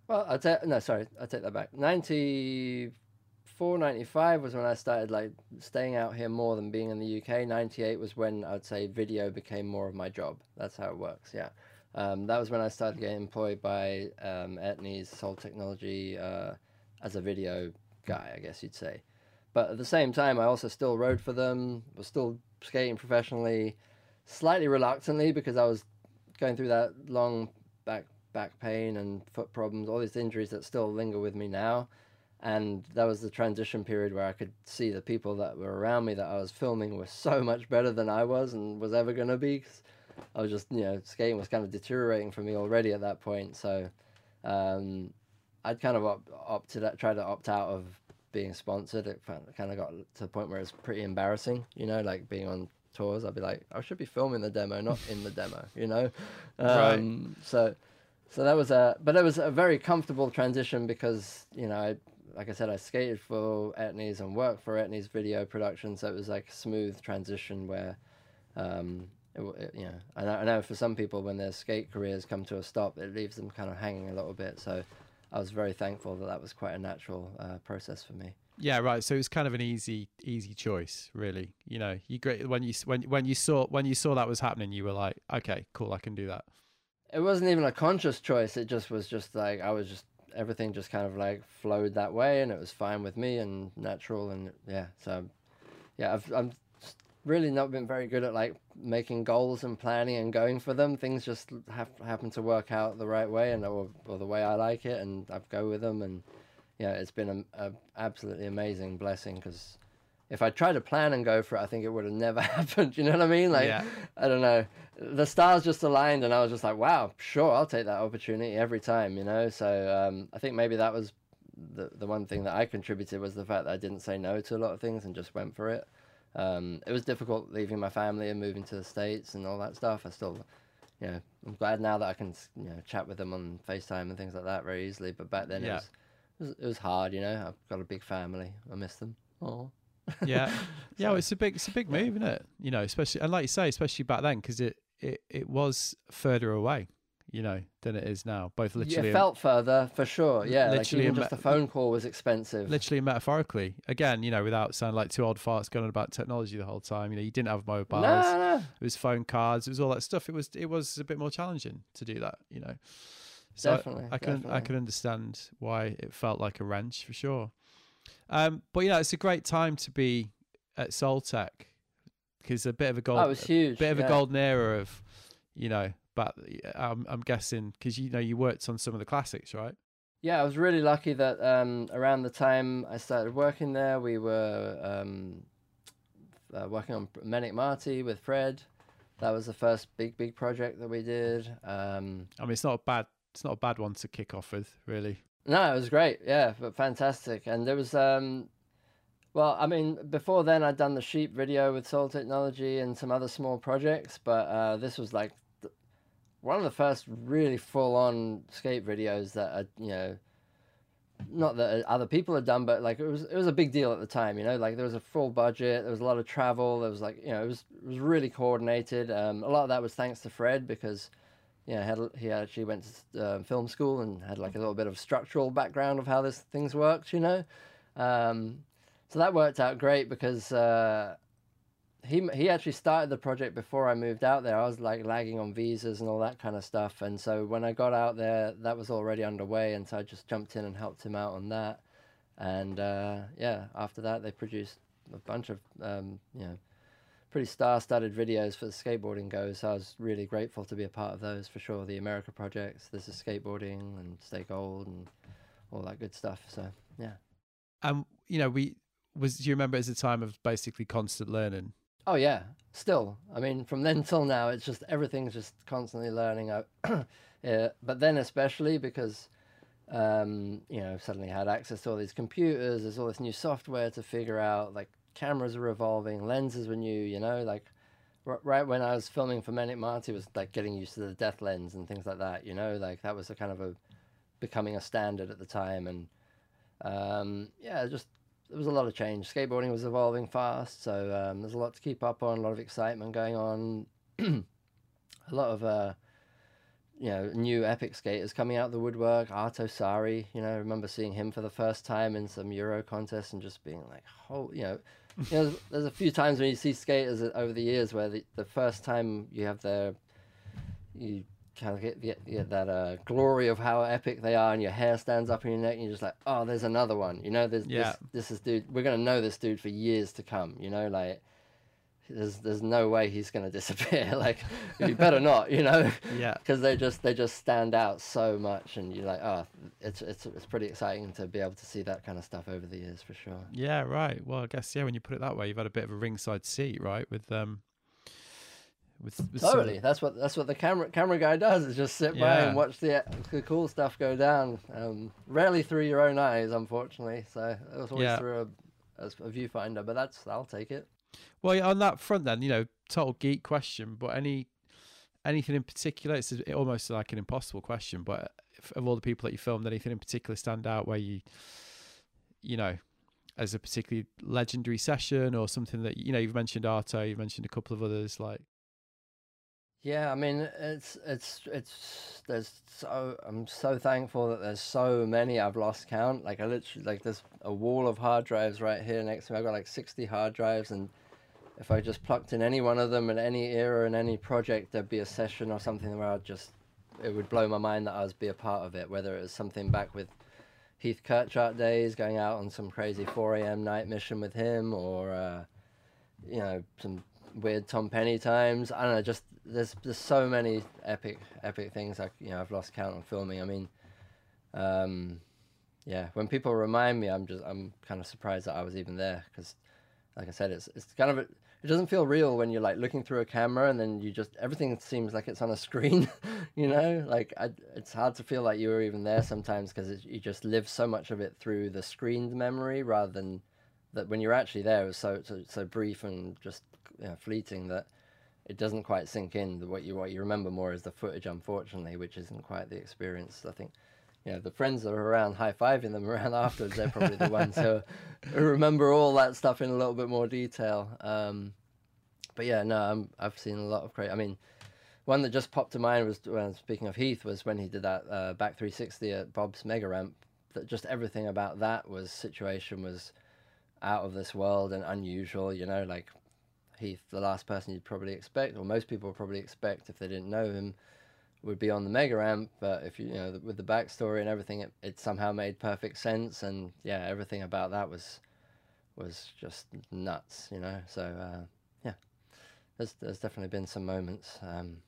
well i take no sorry i take that back. 94 95 was when i started like staying out here more than being in the uk 98 was when i'd say video became more of my job. That's how it works yeah. Um, that was when i started getting employed by um, etnies Sole Technology uh, as a video guy i guess you'd say. But at the same time i also still rode for them was still skating professionally slightly reluctantly because I was going through that long back back pain and foot problems, all these injuries that still linger with me now. And that was the transition period where I could see the people that were around me that I was filming were so [laughs] much better than I was and was ever going to be. I was just, you know, skating was kind of deteriorating for me already at that point. So um, I'd kind of op- opted, try to opt out of being sponsored. It kind of got to the point where it's pretty embarrassing, you know, like being on tours. I'd be like, I should be filming the demo, not in the demo, you know. Um, right. So, so that was a, but it was a very comfortable transition because you know, I, like I said, I skated for Etnies and worked for Etnies video production, so it was like a smooth transition where. Um, it, it, you know, I know, I know for some people when their skate careers come to a stop, it leaves them kind of hanging a little bit. So I was very thankful that that was quite a natural uh, process for me. Yeah, right. So it was kind of an easy, easy choice, really. You know, you great when you when when you saw when you saw that was happening, you were like, okay, cool, I can do that. It wasn't even a conscious choice. It just was just like I was just everything just kind of like flowed that way, and it was fine with me and natural, and yeah. So yeah, I've, I'm really not been very good at like making goals and planning and going for them. Things just have happen to work out the right way and or, or the way I like it, and I go with them. And yeah, it's been a, a absolutely amazing blessing because if I tried to plan and go for it, I think it would have never [laughs] happened. You know what I mean? Like, yeah. I don't know. The stars just aligned, and I was just like, wow, sure, I'll take that opportunity every time, you know? So um, I think maybe that was the, the one thing that I contributed was the fact that I didn't say no to a lot of things and just went for it. Um, it was difficult leaving my family and moving to the States and all that stuff. I still, you know, I'm glad now that I can, you know, chat with them on FaceTime and things like that very easily. But back then yeah. it, was, it, was, it was hard, you know. I've got a big family. I miss them. Oh. [laughs] yeah, yeah. Well, it's a big, it's a big move, isn't it? You know, especially and like you say, especially back then because it, it, it was further away you know, than it is now. Both literally. It felt further for sure. Yeah, literally like even just a phone call was expensive. Literally and metaphorically. Again, you know, without sounding like two old farts going on about technology the whole time. You know, you didn't have mobiles. No, no. It was phone cards. It was all that stuff. It was it was a bit more challenging to do that. You know. So definitely. I, I can definitely. I can understand why it felt like a wrench for sure. Um, but yeah, it's a great time to be at Sole Tech because a bit of a gold, oh, was huge. bit of yeah. a golden era of, you know, but I'm, I'm guessing because you know you worked on some of the classics, right? Yeah, I was really lucky that um, around the time I started working there, we were um, uh, working on Menikmati with Fred. That was the first big, big project that we did. Um, I mean, it's not a bad, it's not a bad one to kick off with, really. No, it was great. Yeah, but fantastic. And there was, um, well, I mean, before then I'd done the sheep video with Sole Technology and some other small projects, but uh, this was like one of the first really full on skate videos that are, you know, not that other people had done, but like it was it was a big deal at the time, you know. Like there was a full budget, there was a lot of travel, there was like you know it was it was really coordinated. Um, a lot of that was thanks to Fred because, know, had, he actually went to uh, film school and had like a little bit of structural background of how this things worked, you know. Um, so that worked out great because uh, he he actually started the project before I moved out there. I was like lagging on visas and all that kind of stuff, and so when I got out there, that was already underway, and so I just jumped in and helped him out on that. And uh, yeah, after that, they produced a bunch of um, you know pretty star-studded videos for the skateboarding goes. So I was really grateful to be a part of those for sure. The Emerica projects, this is skateboarding and Stay Gold and all that good stuff. So yeah. Um, you know, we was. Do you remember as a time of basically constant learning? Oh yeah, still. I mean, from then till now, it's just everything's just constantly learning. [clears throat] yeah, but then especially because um, you know suddenly had access to all these computers. There's all this new software to figure out. Like cameras are evolving, lenses were new. You know, like right when I was filming for Menikmati, was like getting used to the death lens and things like that. You know, like that was a kind of a becoming a standard at the time, and um, yeah, just there was a lot of change. Skateboarding was evolving fast, so um, there's a lot to keep up on. A lot of excitement going on. [clears throat] a lot of uh, you know new epic skaters coming out of the woodwork. Arto Saari, you know, I remember seeing him for the first time in some Euro contest and just being like, oh, you know. You know, there's, there's a few times when you see skaters over the years where the, the first time you have their you kind of get, get, get that uh, glory of how epic they are, and your hair stands up in your neck, and you're just like, oh, there's another one. You know, there's yeah. this, this is dude. We're gonna know this dude for years to come. You know, like there's there's no way he's going [laughs] to disappear. [laughs] like you better not, you know. [laughs] Yeah. Because they just they just stand out so much, and you're like, oh, it's it's it's pretty exciting to be able to see that kind of stuff over the years for sure. Yeah, right. Well, I guess yeah. When you put it that way, you've had a bit of a ringside seat, right? With um, with, with some- Totally, that's what that's what the camera camera guy does is just sit by and watch the the cool stuff go down. Um, rarely through your own eyes, unfortunately. So it was always Yeah. through a, a viewfinder, but that's I'll take it. Well, on that front, then you know, total geek question, but any anything in particular? It's almost like an impossible question, but of all the people that you filmed, anything in particular stand out where you, you know, as a particularly legendary session or something that you know you've mentioned Arto, you've mentioned a couple of others like Yeah, I mean, it's it's it's there's so I'm so thankful that there's so many I've lost count. Like I literally like there's a wall of hard drives right here next to me. I've got like 60 hard drives, and if I just plucked in any one of them in any era in any project, there'd be a session or something where I'd just it would blow my mind that I was be a part of it. Whether it was something back with Heath Kirchart days, going out on some crazy 4 a.m. night mission with him, or uh, you know some weird Tom Penny times. I don't know. Just there's there's so many epic epic things. I you know I've lost count on filming. I mean, um, yeah. When people remind me, I'm just I'm kind of surprised that I was even there because, like I said, it's it's kind of a, it doesn't feel real when you're like looking through a camera and then you just everything seems like it's on a screen. [laughs] you know, like I, it's hard to feel like you were even there sometimes because you just live so much of it through the screened memory rather than that when you're actually there it was so so, so brief and just you know, fleeting that it doesn't quite sink in. The- What you what you remember more is the footage, unfortunately, which isn't quite the experience. I think, you know, the friends that are around high fiving them [laughs] around afterwards, they're probably the ones who, who [laughs] remember all that stuff in a little bit more detail. Um, but yeah, no, I'm, I've seen a lot of great. I mean, one that just popped to mind was when speaking of Heath was when he did that uh, back 360 at Bob's Mega Ramp. That just everything about that was situation was out of this world and unusual. You know, like Heath, the last person you'd probably expect, or most people would probably expect if they didn't know him, would be on the Mega Ramp. But if you, you know, with the backstory and everything, it, it somehow made perfect sense. And yeah, everything about that was was just nuts. You know, so uh, yeah, there's there's definitely been some moments. Um,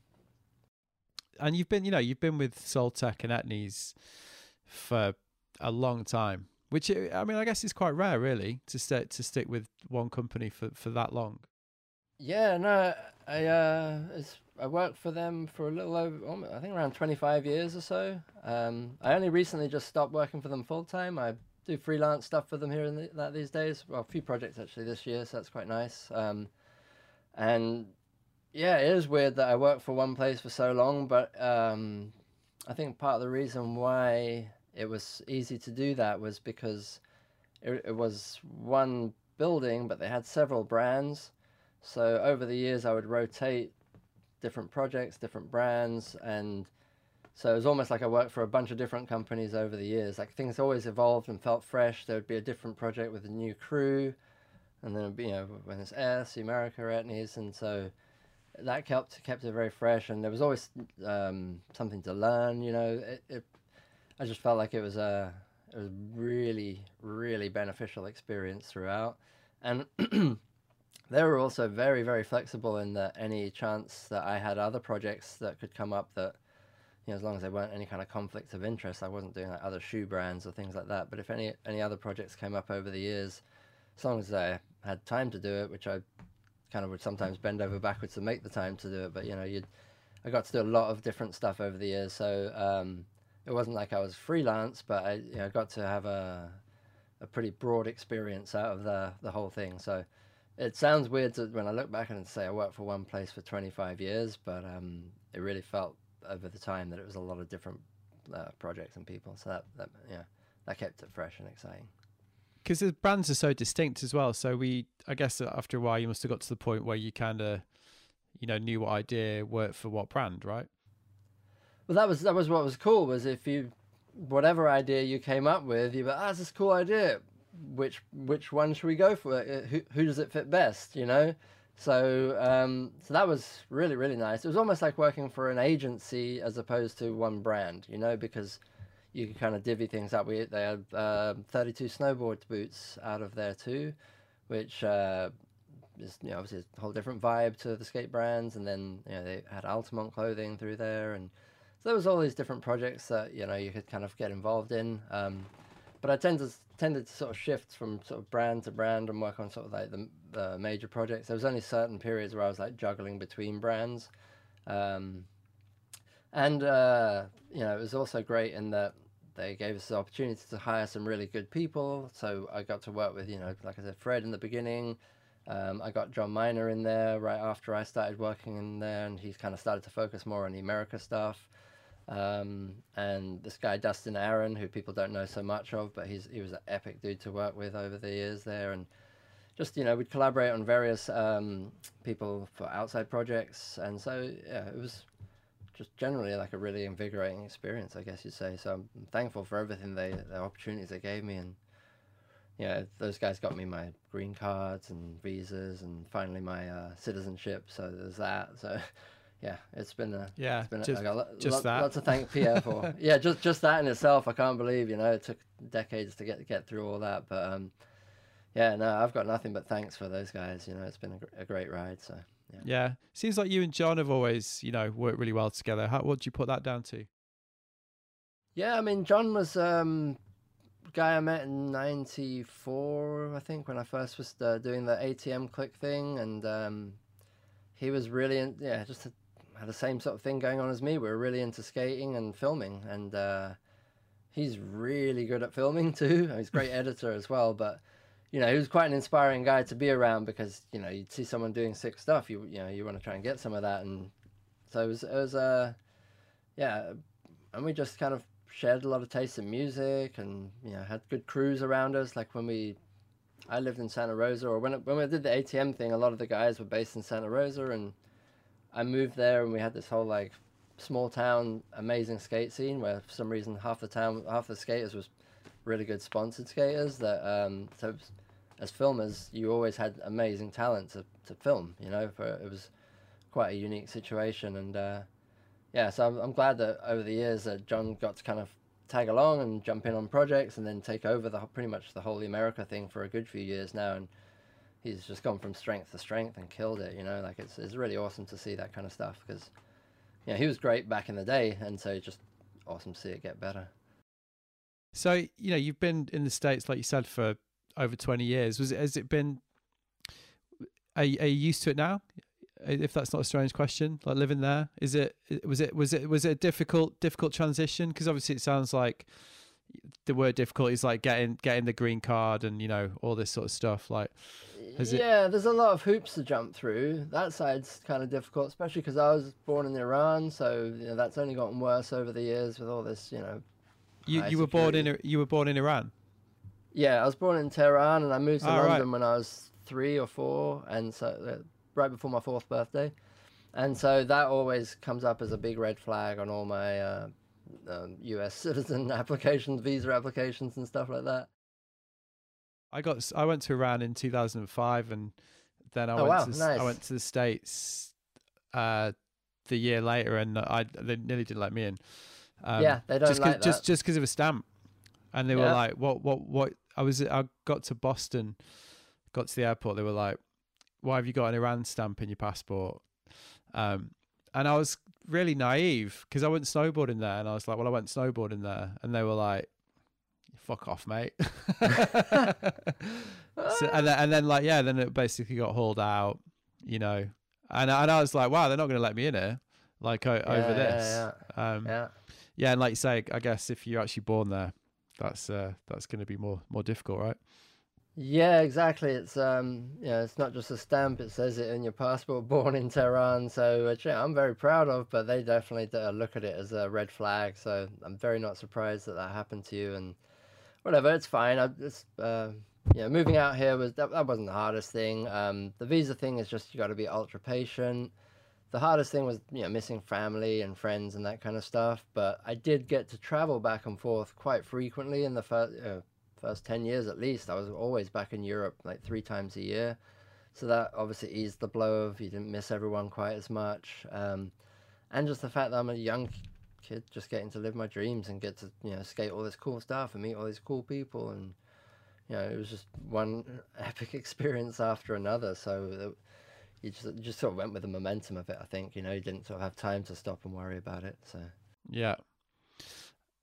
and you've been you know you've been with Sole Tech and Etnies for a long time which I mean I guess is quite rare really to stick to stick with one company for for that long Yeah, no, I uh, I worked for them for a little over, I think around twenty five years or so. Um, I only recently just stopped working for them full time. I do freelance stuff for them here and the, that these days. Well, a few projects actually this year, so that's quite nice. Um, and yeah, it is weird that I worked for one place for so long, but um, I think part of the reason why it was easy to do that was because it, it was one building, but they had several brands. So over the years, I would rotate different projects, different brands, and so it was almost like I worked for a bunch of different companies over the years. Like things always evolved and felt fresh. There would be a different project with a new crew, and then be, you know when it's és, Emerica, Etnies, and so that kept kept it very fresh. And there was always um, something to learn. You know, it, it I just felt like it was a it was really really beneficial experience throughout, and [clears throat] they were also very very flexible in that any chance that I had other projects that could come up that you know as long as there weren't any kind of conflicts of interest, I wasn't doing like other shoe brands or things like that. But if any any other projects came up over the years, as long as I had time to do it, which I kind of would sometimes bend over backwards to make the time to do it, but you know you'd I got to do a lot of different stuff over the years, so. Um, it wasn't like I was freelance, but I you know, got to have a a pretty broad experience out of the the whole thing. So it sounds weird to, when I look back and say I worked for one place for 25 years, but um, it really felt over the time that it was a lot of different uh, projects and people. So that, that yeah, that kept it fresh and exciting. because the brands are so distinct as well so we I guess after a while you must have got to the point where you kind of you know knew what idea worked for what brand right Well, that was that was what was cool was if you whatever idea you came up with, you were ah, this is a cool idea. Which which one should we go for? Uh, Who who does it fit best? You know. So um, so that was really really nice. It was almost like working for an agency as opposed to one brand. You know because you could kind of divvy things up. We they had uh, 32 snowboard boots out of there too, which uh, is you know obviously a whole different vibe to the skate brands, and then you know they had Altamont clothing through there, and so there was all these different projects that you know you could kind of get involved in. Um, but I tend to tended to sort of shift from sort of brand to brand and work on sort of like the, the major projects. There was only certain periods where I was like juggling between brands, um, and uh, you know it was also great in that they gave us the opportunity to hire some really good people. So I got to work with you know like I said Fred in the beginning. Um, I got Jon Miner in there right after I started working in there, and he's kind of started to focus more on the Emerica stuff. Um, and this guy Dustin Aaron, who people don't know so much of, but he's he was an epic dude to work with over the years there, and just you know we'd collaborate on various um, people for outside projects, and so yeah, it was just generally like a really invigorating experience, I guess you'd say. So I'm thankful for everything they the opportunities they gave me, and yeah, those guys got me my green cards and visas, and finally my uh, citizenship. So there's that. So [laughs] yeah, it's been a yeah, it's been just, a, I got just lot, that. Lots to thank Pierre for. [laughs] yeah, just just that in itself, I can't believe you know it took decades to get get through all that, but um, yeah, no, I've got nothing but thanks for those guys. You know, it's been a, a great ride. So yeah. yeah, seems like you and Jon have always you know worked really well together. How what do you put that down to? Yeah, I mean, Jon was um guy I met in '94, I think, when I first was uh, doing the ATM click thing, and um, he was really in, yeah, just a had the same sort of thing going on as me. We were really into skating and filming, and uh, he's really good at filming [laughs] too. He's a great editor as well, but you know, he was quite an inspiring guy to be around because you know you'd see someone doing sick stuff, you you know, you want to try and get some of that, and so it was it was uh, yeah, and we just kind of shared a lot of taste in music, and you know, had good crews around us. Like when we, I lived in Santa Rosa, or when when we did the ATM thing, a lot of the guys were based in Santa Rosa, and I moved there and we had this whole like small town amazing skate scene where for some reason half the town half the skaters was really good sponsored skaters that um so as filmers you always had amazing talent to, to film you know for it was quite a unique situation and uh yeah so I'm, I'm glad that over the years that jon got to kind of tag along and jump in on projects and then take over the pretty much the whole Emerica thing for a good few years now and he's just gone from strength to strength and killed it. You know, like it's it's really awesome to see that kind of stuff because, yeah, he was great back in the day, and so it's just awesome to see it get better. So you know, you've been in the states, like you said, for over twenty years. Was it? Has it been? Are, are you used to it now? If that's not a strange question, like living there, is it? Was it? Was it? Was it a difficult, difficult transition? Because obviously, it sounds like the word difficult is like getting getting the green card and you know all this sort of stuff. Like, yeah, it... there's a lot of hoops to jump through. That side's kind of difficult, especially because I was born in Iran, so you know, that's only gotten worse over the years with all this. You know, you you were born in you were born in Iran. Yeah, I was born in Tehran, and I moved to oh, London right. when I was three or four, and so uh, right before my fourth birthday, and so that always comes up as a big red flag on all my. Uh, um, U.S. [laughs] citizen applications, visa applications, and stuff like that. I got I went to Iran in 2005, and then I oh, went wow. to nice. I went to the states uh, the year later, and I they nearly didn't let me in. Um, yeah, they don't just like that. just just because of a stamp, and they yeah. were like, "What what what?" I was I got to Boston, got to the airport. They were like, "Why have you got an Iran stamp in your passport?" Um, and I was really naive because I went snowboarding there, and I was like, "Well, I went snowboarding there," and they were like, "Fuck off, mate." [laughs] [laughs] so, and then, and then like yeah, then it basically got hauled out, you know, and and I was like, "Wow, they're not going to let me in here." Like yeah, over this, yeah, yeah. Um, yeah, yeah, and like you say, I guess if you're actually born there, that's uh, that's going to be more more difficult, right? Yeah, exactly. It's um, yeah, it's not just a stamp. It says it in your passport, [laughs] born in Tehran. So which yeah, I'm very proud of. But they definitely look at it as a red flag. So I'm very not surprised that that happened to you. And whatever, it's fine. I just uh, yeah, moving out here was that, that wasn't the hardest thing. Um, the visa thing is just you got to be ultra patient. The hardest thing was you know missing family and friends and that kind of stuff. But I did get to travel back and forth quite frequently in the first. Uh, first 10 years at least, I was always back in Europe like three times a year. So that obviously eased the blow of you didn't miss everyone quite as much. Um, and just the fact that I'm a young kid just getting to live my dreams and get to, you know, skate all this cool stuff and meet all these cool people and, you know, it was just one [laughs] epic experience after another. So you just you just sort of went with the momentum of it. I think you know you didn't sort of have time to stop and worry about it. So yeah.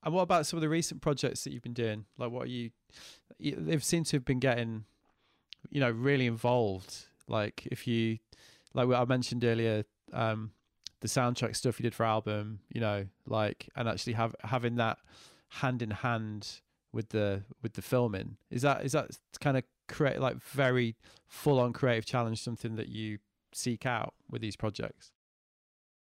And what about some of the recent projects that you've been doing? Like, what are you? They've seemed to have been getting, you know, really involved. Like, if you, like I mentioned earlier, um, the soundtrack stuff you did for album, you know, like, and actually have having that hand in hand with the with the filming is that is that kind of create like very full on creative challenge something that you seek out with these projects?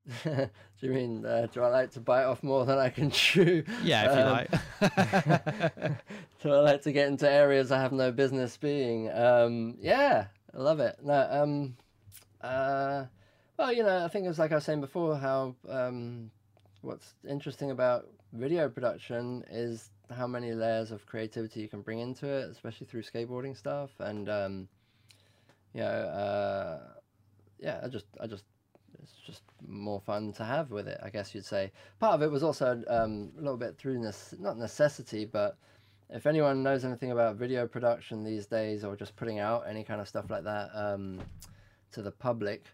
[laughs] do you mean uh, do I like to bite off more than I can chew? Yeah, if you um, like. [laughs] do I like to get into areas I have no business being? Um, yeah, I love it. No, um, uh, well, you know, I think it's like I was saying before. How um, what's interesting about video production is how many layers of creativity you can bring into it, especially through skateboarding stuff, and um, you know, uh, yeah, I just I just it's just more fun to have with it, I guess you'd say. Part of it was also um, a little bit through this, not necessity, but if anyone knows anything about video production these days or just putting out any kind of stuff like that um, to the public,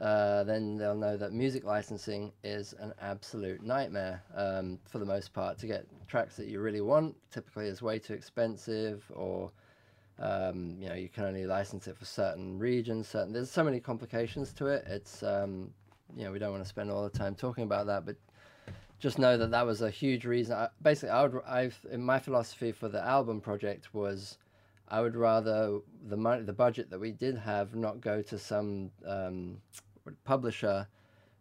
uh, then they'll know that music licensing is an absolute nightmare um, for the most part. To get tracks that you really want typically is way too expensive or um, you know, you can only license it for certain regions. Certain there's so many complications to it. It's um, you know we don't want to spend all the time talking about that, but just know that that was a huge reason. I, basically, I would I've in my philosophy for the album project was I would rather the money the budget that we did have not go to some um, publisher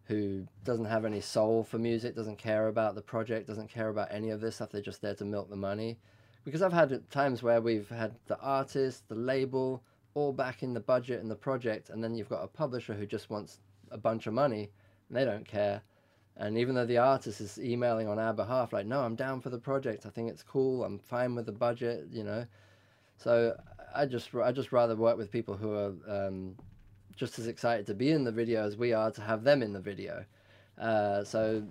who doesn't have any soul for music, doesn't care about the project, doesn't care about any of this stuff. They're just there to milk the money because I've had times where we've had the artist, the label, all back in the budget and the project, and then you've got a publisher who just wants a bunch of money and they don't care. And even though the artist is emailing on our behalf, like, no, I'm down for the project. I think it's cool. I'm fine with the budget, you know. So I just I just rather work with people who are um, just as excited to be in the video as we are to have them in the video. Uh, so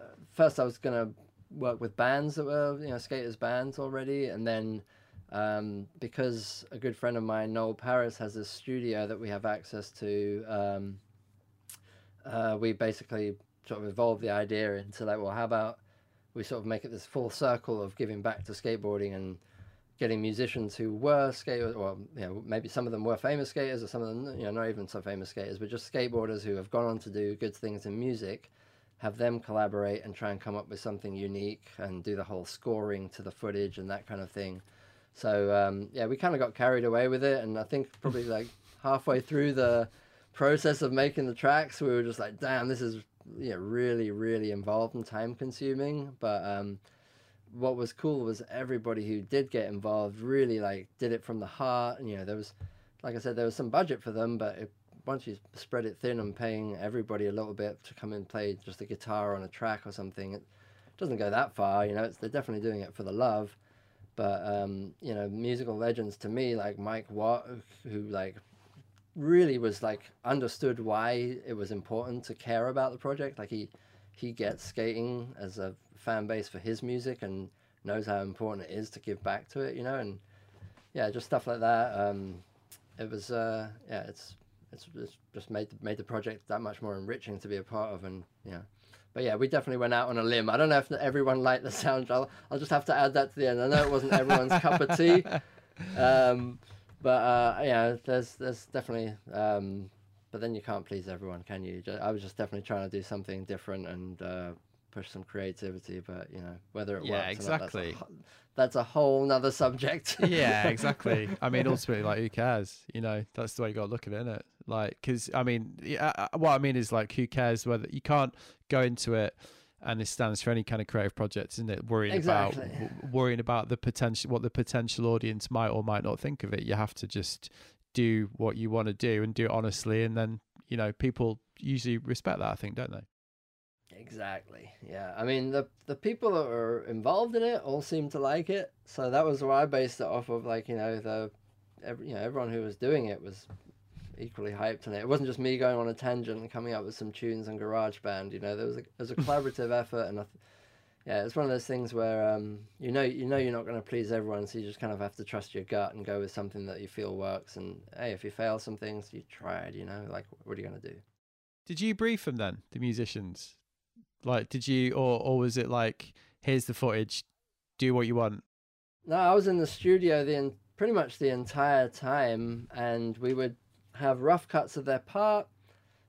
uh, first I was gonna work with bands that were you know skaters bands already, and then um, because a good friend of mine, Noel Paris, has a studio that we have access to. Um, uh, we basically sort of evolved the idea into like, well, how about we sort of make it this full circle of giving back to skateboarding and getting musicians who were skaters, or you know, maybe some of them were famous skaters, or some of them, you know, not even so famous skaters, but just skateboarders who have gone on to do good things in music, have them collaborate and try and come up with something unique and do the whole scoring to the footage and that kind of thing. So um, yeah, we kind of got carried away with it, and I think probably [laughs] like halfway through the process of making the tracks, we were just like, damn, this is you know really really involved and time consuming, but um, what was cool was everybody who did get involved really like did it from the heart and you know there was like i said there was some budget for them but it, once you spread it thin and paying everybody a little bit to come and play just a guitar on a track or something it doesn't go that far you know they're definitely doing it for the love. But um, you know musical legends to me like mike watt who like really was like understood why it was important to care about the project. Like he he gets skating as a fan base for his music and knows how important it is to give back to it, you know, and yeah, just stuff like that. Um, it was uh, yeah, it's, it's it's just made made the project that much more enriching to be a part of, and yeah. But yeah, we definitely went out on a limb. I don't know if everyone liked the sound. I'll, I'll just have to add that to the end. I know it wasn't everyone's cup of tea, [laughs] um, but uh, yeah, there's there's definitely. Um, but then you can't please everyone, can you? I was just definitely trying to do something different and uh, push some creativity, but you know whether it yeah, works. exactly. That's a, that's a whole nother subject. [laughs] yeah, exactly. [laughs] I mean, ultimately, like, who cares? You know, that's the way you got to look at it, isn't it? Like, because I mean, yeah, uh, what I mean is like, who cares whether you can't go into it and it stands for any kind of creative project, isn't it? Worrying exactly. about w- worrying about the potential, what the potential audience might or might not think of it. You have to just do what you want to do and do it honestly, and then you know people usually respect that. I think, don't they? Exactly. Yeah. I mean, the the people that were involved in it all seemed to like it, so that was why I based it off of. Like, you know, the every, you know everyone who was doing it was equally hyped on it. It wasn't just me going on a tangent and coming up with some tunes on GarageBand. You know, there was a there was a collaborative effort, and yeah, it's one of those things where um, you know you know you're not going to please everyone, so you just kind of have to trust your gut and go with something that you feel works. And hey, if you fail some things, you tried. You know, like what are you going to do? Did you brief them then, the musicians? Like, did you, or or was it like, here's the footage, do what you want? No, I was in the studio the pretty much the entire time, and we would have rough cuts of their part,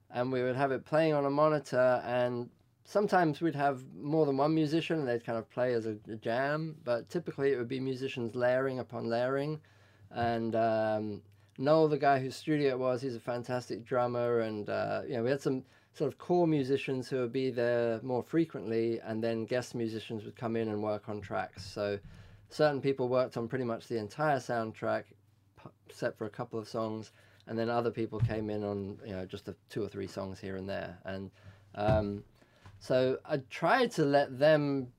and we would have it playing on a monitor, and sometimes we'd have more than one musician and they'd kind of play as a, a jam, but typically it would be musicians layering upon layering. And um, Noel, the guy whose studio it was, he's a fantastic drummer. And, uh, you know, we had some sort of core musicians who would be there more frequently, and then guest musicians would come in and work on tracks. So certain people worked on pretty much the entire soundtrack, except for a couple of songs. And then other people came in on, you know, just a, two or three songs here and there. And, um, so I tried to let them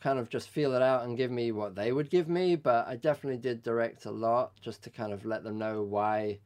kind of just feel it out and give me what they would give me, but I definitely did direct a lot just to kind of let them know why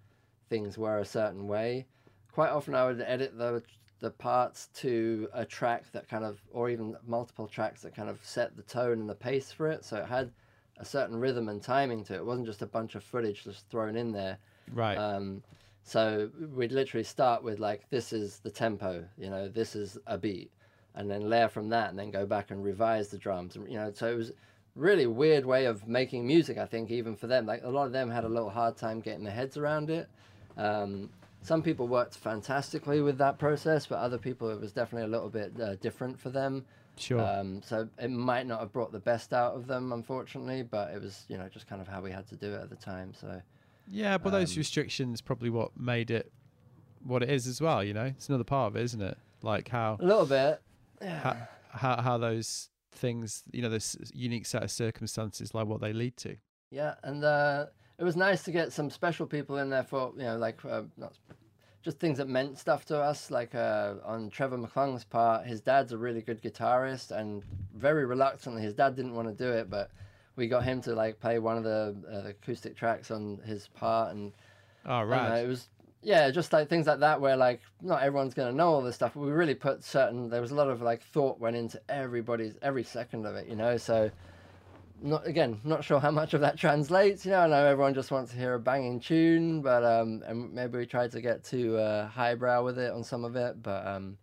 things were a certain way. Quite often I would edit the the parts to a track that kind of or even multiple tracks that kind of set the tone and the pace for it so it had a certain rhythm and timing to it. It wasn't just a bunch of footage just thrown in there. Right. Um, so we'd literally start with like this is the tempo, you know, this is a beat and then layer from that and then go back and revise the drums and you know so it was really weird way of making music i think even for them like a lot of them had a little hard time getting their heads around it um, some people worked fantastically with that process but other people it was definitely a little bit uh, different for them. Sure. Um, so it might not have brought the best out of them unfortunately but it was you know just kind of how we had to do it at the time so yeah but um, those restrictions probably what made it what it is as well you know? It's another part of it isn't it? Like how a little bit how, how how those things you know this unique set of circumstances like what they lead to. Yeah and uh it was nice to get some special people in there for you know like uh, not just things that meant stuff to us like uh, on trevor mcclung's part his dad's a really good guitarist and very reluctantly his dad didn't want to do it but we got him to like play one of the uh, acoustic tracks on his part and oh right know, it was yeah, just like things like that, where like not everyone's gonna know all this stuff. But we really put certain. There was a lot of like thought went into everybody's every second of it, you know. So, not again, not sure how much of that translates. You know, I know everyone just wants to hear a banging tune, but um, and maybe we tried to get too uh, highbrow with it on some of it, but um,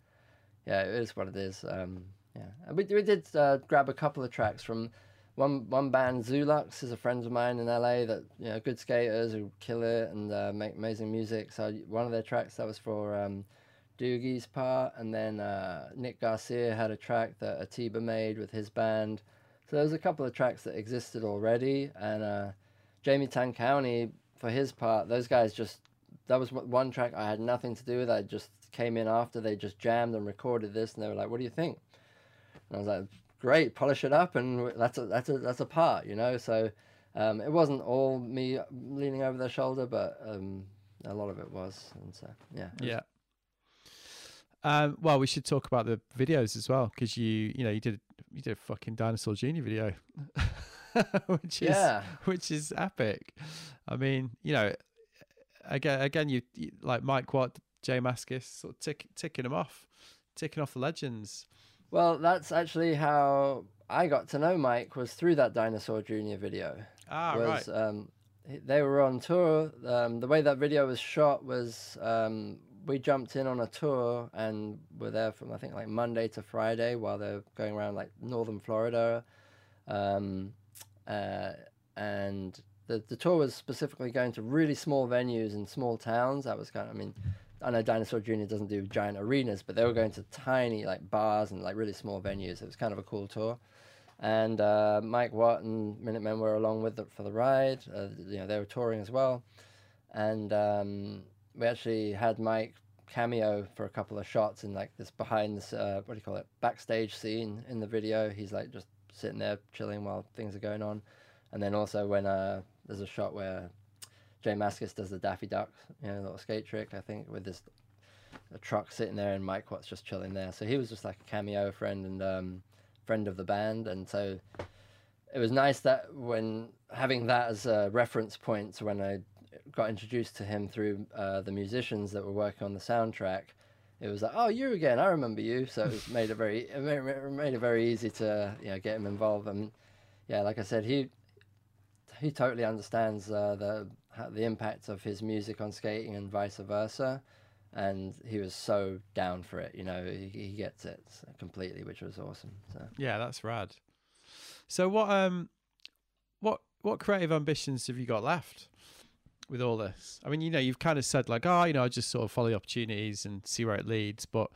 yeah, it is what it is. Um, yeah, we we did uh, grab a couple of tracks from one one band Zulux is a friend of mine in LA that you know good skaters who kill it and uh, make amazing music. So one of their tracks that was for um, Doogie's part, and then uh, Nick Garcia had a track that Atiba made with his band. So there was a couple of tracks that existed already, and uh, Jamie Tancowny for his part, those guys just that was one track I had nothing to do with. I just came in after they just jammed and recorded this, and they were like, "What do you think?" And I was like, great, polish it up, and that's a that's a that's a part, you know. So um, it wasn't all me leaning over their shoulder, but um, a lot of it was, and so yeah, yeah. Um, well, we should talk about the videos as well because you, you know, you did you did a fucking Dinosaur Junior video, [laughs] which is yeah. which is epic. I mean, you know, again, again, you, you like Mike Watt, J Mascis, sort of tick, ticking them off, ticking off the legends. Well, that's actually how I got to know Mike was through that Dinosaur Junior video. Ah, was, right. Um, they were on tour. Um, the way that video was shot was um, we jumped in on a tour and were there from I think like Monday to Friday while they're going around like northern Florida, um, uh, and the the tour was specifically going to really small venues in small towns. That was kind of I mean I know Dinosaur Jr. doesn't do giant arenas, but they were going to tiny like bars and like really small venues. It was kind of a cool tour. And uh, Mike Watt and Minutemen were along with it for the ride. Uh, you know, they were touring as well. And um, we actually had Mike cameo for a couple of shots in like this behind this uh, what do you call it backstage scene in the video. He's like just sitting there chilling while things are going on. And then also when uh, there's a shot where J Mascis does the Daffy Duck, you know, little skate trick, I think, with this a truck sitting there and Mike Watt's just chilling there. So he was just like a cameo friend and um, friend of the band. And so it was nice that when having that as a reference point when I got introduced to him through uh, the musicians that were working on the soundtrack, it was like, oh, you again, I remember you. So it made it very, it made it very easy to you know get him involved. And yeah, like I said, he he totally understands uh, the the impact of his music on skating and vice versa. And he was so down for it, you know. He, he gets it completely, which was awesome. So yeah, that's rad. So what um, what what creative ambitions have you got left? With all this? I mean, you know, you've kind of said like, oh, you know, I just sort of follow the opportunities and see where it leads. But,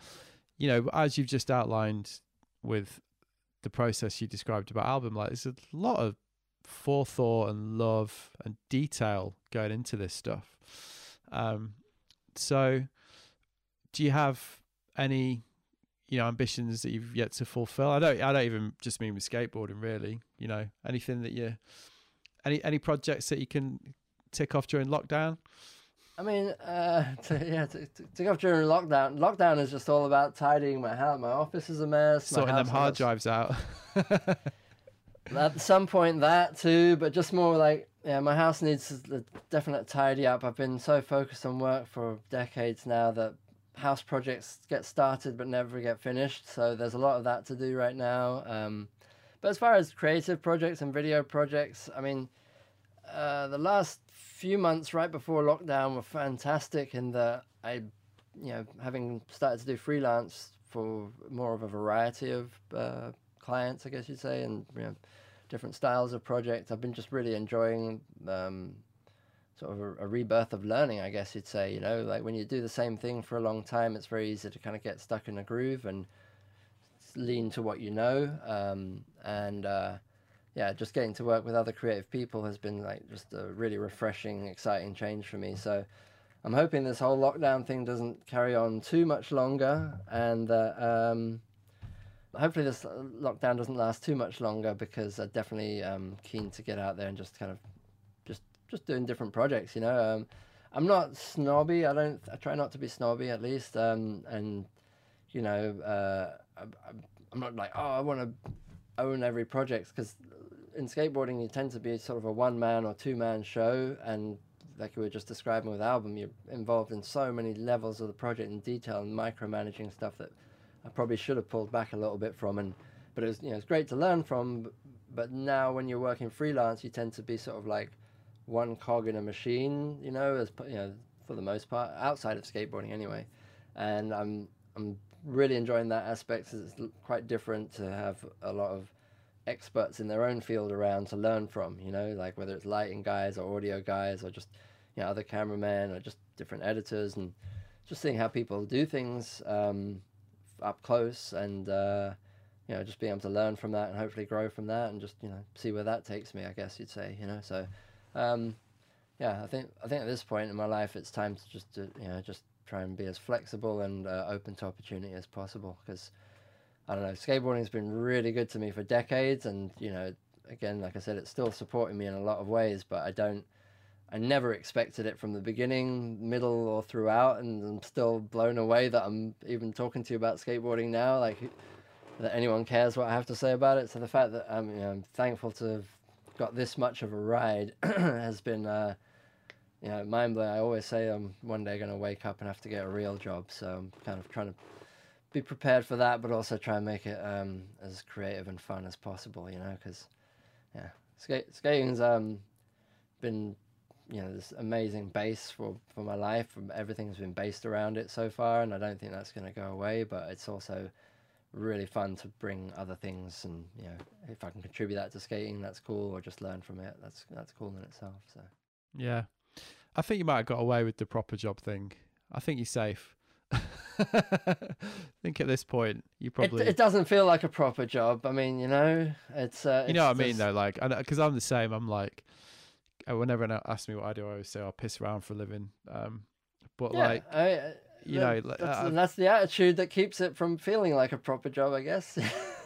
you know, as you've just outlined with the process you described about album, like there's a lot of forethought and love and detail going into this stuff. Um, so do you have any, you know, ambitions that you've yet to fulfill? I don't, I don't even just mean with skateboarding really, you know, anything that you, any, any projects that you can tick off during lockdown? I mean, uh, [laughs] to, yeah, to, to tick off during lockdown. Lockdown is just all about tidying my house. My office is a mess. Sorting them hard drives out. [laughs] At some point, that too, but just more like, yeah, my house needs a definite tidy up. I've been so focused on work for decades now that house projects get started but never get finished. So there's a lot of that to do right now. Um, but as far as creative projects and video projects, I mean, uh, the last few months right before lockdown were fantastic in that I, you know, having started to do freelance for more of a variety of uh, clients, I guess you'd say, and you know, different styles of projects. I've been just really enjoying um, sort of a, a, rebirth of learning, I guess you'd say. You know, like when you do the same thing for a long time, it's very easy to kind of get stuck in a groove and lean to what you know. Um, and uh, yeah, just getting to work with other creative people has been like just a really refreshing, exciting change for me. So I'm hoping this whole lockdown thing doesn't carry on too much longer, and that um, hopefully this lockdown doesn't last too much longer because I'm definitely um, keen to get out there and just kind of just just doing different projects. You know, um, I'm not snobby. I don't. I try not to be snobby at least, um, and you know, uh, I, I'm not like oh I want to own every project because in skateboarding, you tend to be sort of a one man or two man show, and like you were just describing with album, you're involved in so many levels of the project in detail and micromanaging stuff that I probably should have pulled back a little bit from. And but it was you know it's great to learn from. But now when you're working freelance, you tend to be sort of like one cog in a machine, you know, as you know for the most part outside of skateboarding anyway. And I'm I'm really enjoying that aspect. It's quite different to have a lot of experts in their own field around to learn from, you know, like whether it's lighting guys or audio guys or just, you know, other cameramen or just different editors and just seeing how people do things um, up close and, uh, you know, just being able to learn from that and hopefully grow from that and just, you know, see where that takes me, I guess you'd say, you know, so, um, yeah, I think, I think at this point in my life, it's time to just, to, you know, just try and be as flexible and uh, open to opportunity as possible because, I don't know, skateboarding's been really good to me for decades, and you know, again, like I said, it's still supporting me in a lot of ways, but I don't. I never expected it from the beginning, middle, or throughout, and I'm still blown away that I'm even talking to you about skateboarding now. Like that anyone cares what I have to say about it. So the fact that I'm, you know, I'm thankful to have got this much of a ride [clears throat] has been, uh, you know, mind blowing. I always say I'm one day going to wake up and have to get a real job. So I'm kind of trying to be prepared for that, but also try and make it um, as creative and fun as possible. You know, because yeah, skate, skating's um, been you know this amazing base for for my life. Everything's been based around it so far, and I don't think that's going to go away. But it's also really fun to bring other things, and you know, if I can contribute that to skating, that's cool, or just learn from it. That's that's cool in itself. So yeah, I think you might have got away with the proper job thing. I think you're safe. I [laughs] think at this point you probably it, it, doesn't feel like a proper job. I mean, you know, it's uh, you know what I mean though. Like, because I'm the same. I'm like, uh, whenever anyone asks me what I do, I always say I piss around for a living. Um, but yeah, like, I, uh, you know, that's, uh, that's, the attitude that keeps it from feeling like a proper job, I guess.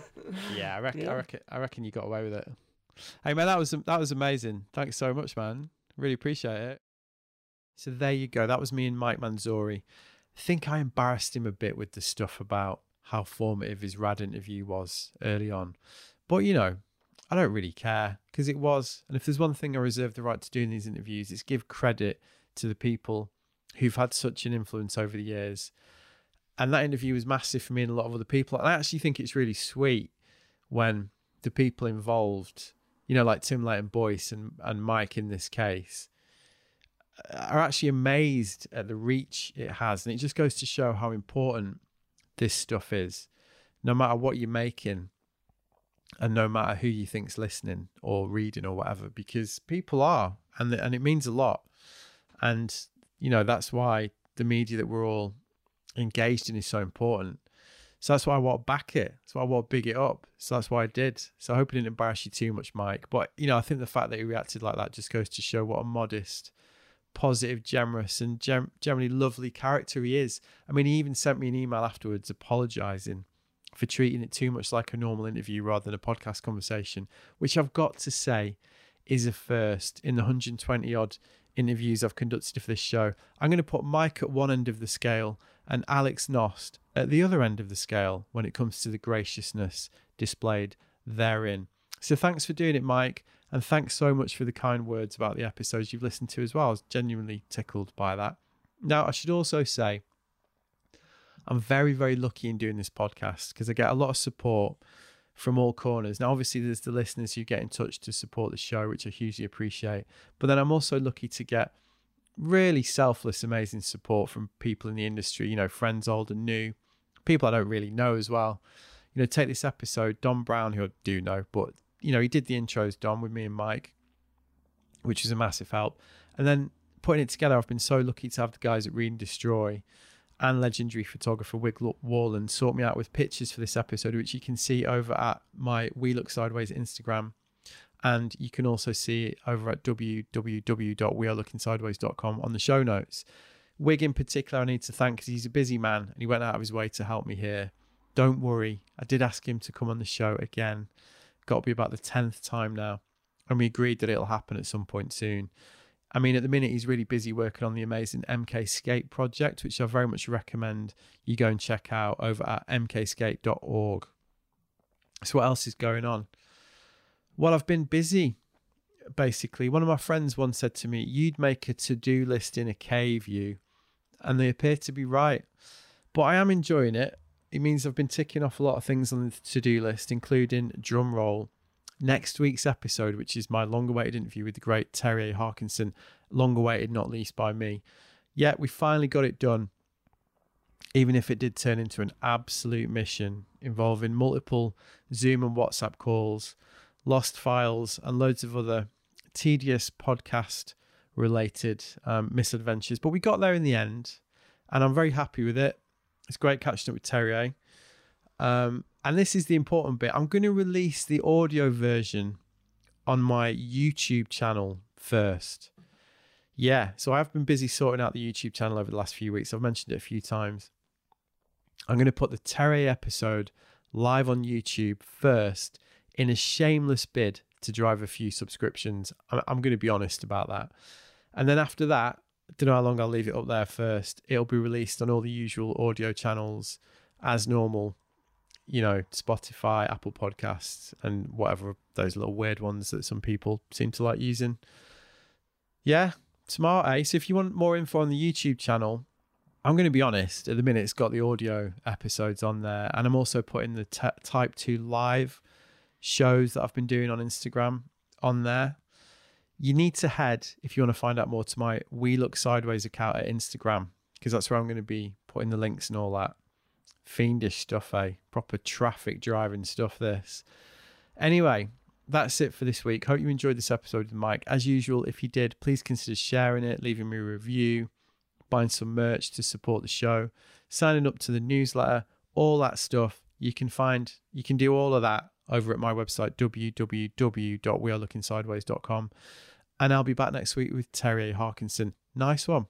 [laughs] yeah, I reckon, yeah. I reckon, I reckon you got away with it. Hey man, that was that was amazing. Thanks so much, man. Really appreciate it. So there you go. That was me and Mike Manzoori. I think I embarrassed him a bit with the stuff about how formative his rad interview was early on. But you know, I don't really care because it was. And if there's one thing I reserve the right to do in these interviews, it's give credit to the people who've had such an influence over the years and that interview was massive for me and a lot of other people. And I actually think it's really sweet when the people involved, you know, like Tim Leighton Boyce and, and Mike in this case, are actually amazed at the reach it has. And it just goes to show how important this stuff is, no matter what you're making and no matter who you think's listening or reading or whatever, because people are, and, and it means a lot. And, you know, that's why the media that we're all engaged in is so important. So that's why I want to back it. That's why I want to big it up. So that's why I did. So I hope it didn't embarrass you too much, Mike. But you know, I think the fact that he reacted like that just goes to show what a modest, positive, generous, and gem- generally lovely character he is. I mean, he even sent me an email afterwards apologizing for treating it too much like a normal interview rather than a podcast conversation, which I've got to say is a first in the 120 odd interviews I've conducted for this show. I'm going to put Mike at one end of the scale and Alex Nost at the other end of the scale when it comes to the graciousness displayed therein. So thanks for doing it, Mike, and thanks so much for the kind words about the episodes you've listened to as well. I was genuinely tickled by that. Now, I should also say, I'm very, very lucky in doing this podcast because I get a lot of support from all corners. Now, obviously, there's the listeners who get in touch to support the show, which I hugely appreciate. But then I'm also lucky to get really selfless, amazing support from people in the industry, you know, friends old and new, people I don't really know as well. You know, take this episode, Don Brown, who I do know, but, you know, he did the intros, Don, with me and Mike, which is a massive help. And then putting it together, I've been so lucky to have the guys at Read and Destroy and legendary photographer Wig Worland sort me out with pictures for this episode, which you can see over at my We Look Sideways Instagram. And you can also see it over at www.wearelooking.sideways.com on the show notes. Wig in particular, I need to thank because he's a busy man and he went out of his way to help me here. Don't worry, I did ask him to come on the show again. Got to be about the 10th time now. And we agreed that it'll happen at some point soon. I mean, at the minute, he's really busy working on the amazing MK Skate project, which I very much recommend you go and check out over at mkskate.org. So, what else is going on? Well, I've been busy, basically. One of my friends once said to me, You'd make a to do list in a cave, you. And they appear to be right. But I am enjoying it. It means I've been ticking off a lot of things on the to do list, including drum roll next week's episode, which is my long awaited interview with the great Terry Harkinson, long awaited not least by me. Yet we finally got it done, even if it did turn into an absolute mission involving multiple Zoom and WhatsApp calls, lost files, and loads of other tedious podcast related um, misadventures. But we got there in the end, and I'm very happy with it. It's great catching up with Terry. Um, and this is the important bit. I'm going to release the audio version on my YouTube channel first. Yeah, so I've been busy sorting out the YouTube channel over the last few weeks. I've mentioned it a few times. I'm going to put the Terry episode live on YouTube first in a shameless bid to drive a few subscriptions. I'm, going to be honest about that. And then after that, don't know how long I'll leave it up there first. It'll be released on all the usual audio channels as normal you know, Spotify, Apple Podcasts, and whatever those little weird ones that some people seem to like using. Yeah, smart, eh? So if you want more info on the YouTube channel, I'm going to be honest, at the minute it's got the audio episodes on there, and I'm also putting the t- Type 2 live shows that I've been doing on Instagram on there. You need to head, if you want to find out more, to my We Look Sideways account at Instagram, because that's where I'm going to be putting the links and all that fiendish stuff, eh? Proper traffic driving stuff, this. Anyway, that's it for this week. Hope you enjoyed this episode with Mike. As usual, if you did, please consider sharing it, leaving me a review, buying some merch to support the show, signing up to the newsletter, all that stuff. You can find, you can do all of that over at my website, www.wearelooking.sideways.com. And I'll be back next week with Terry Harkinson. Nice one.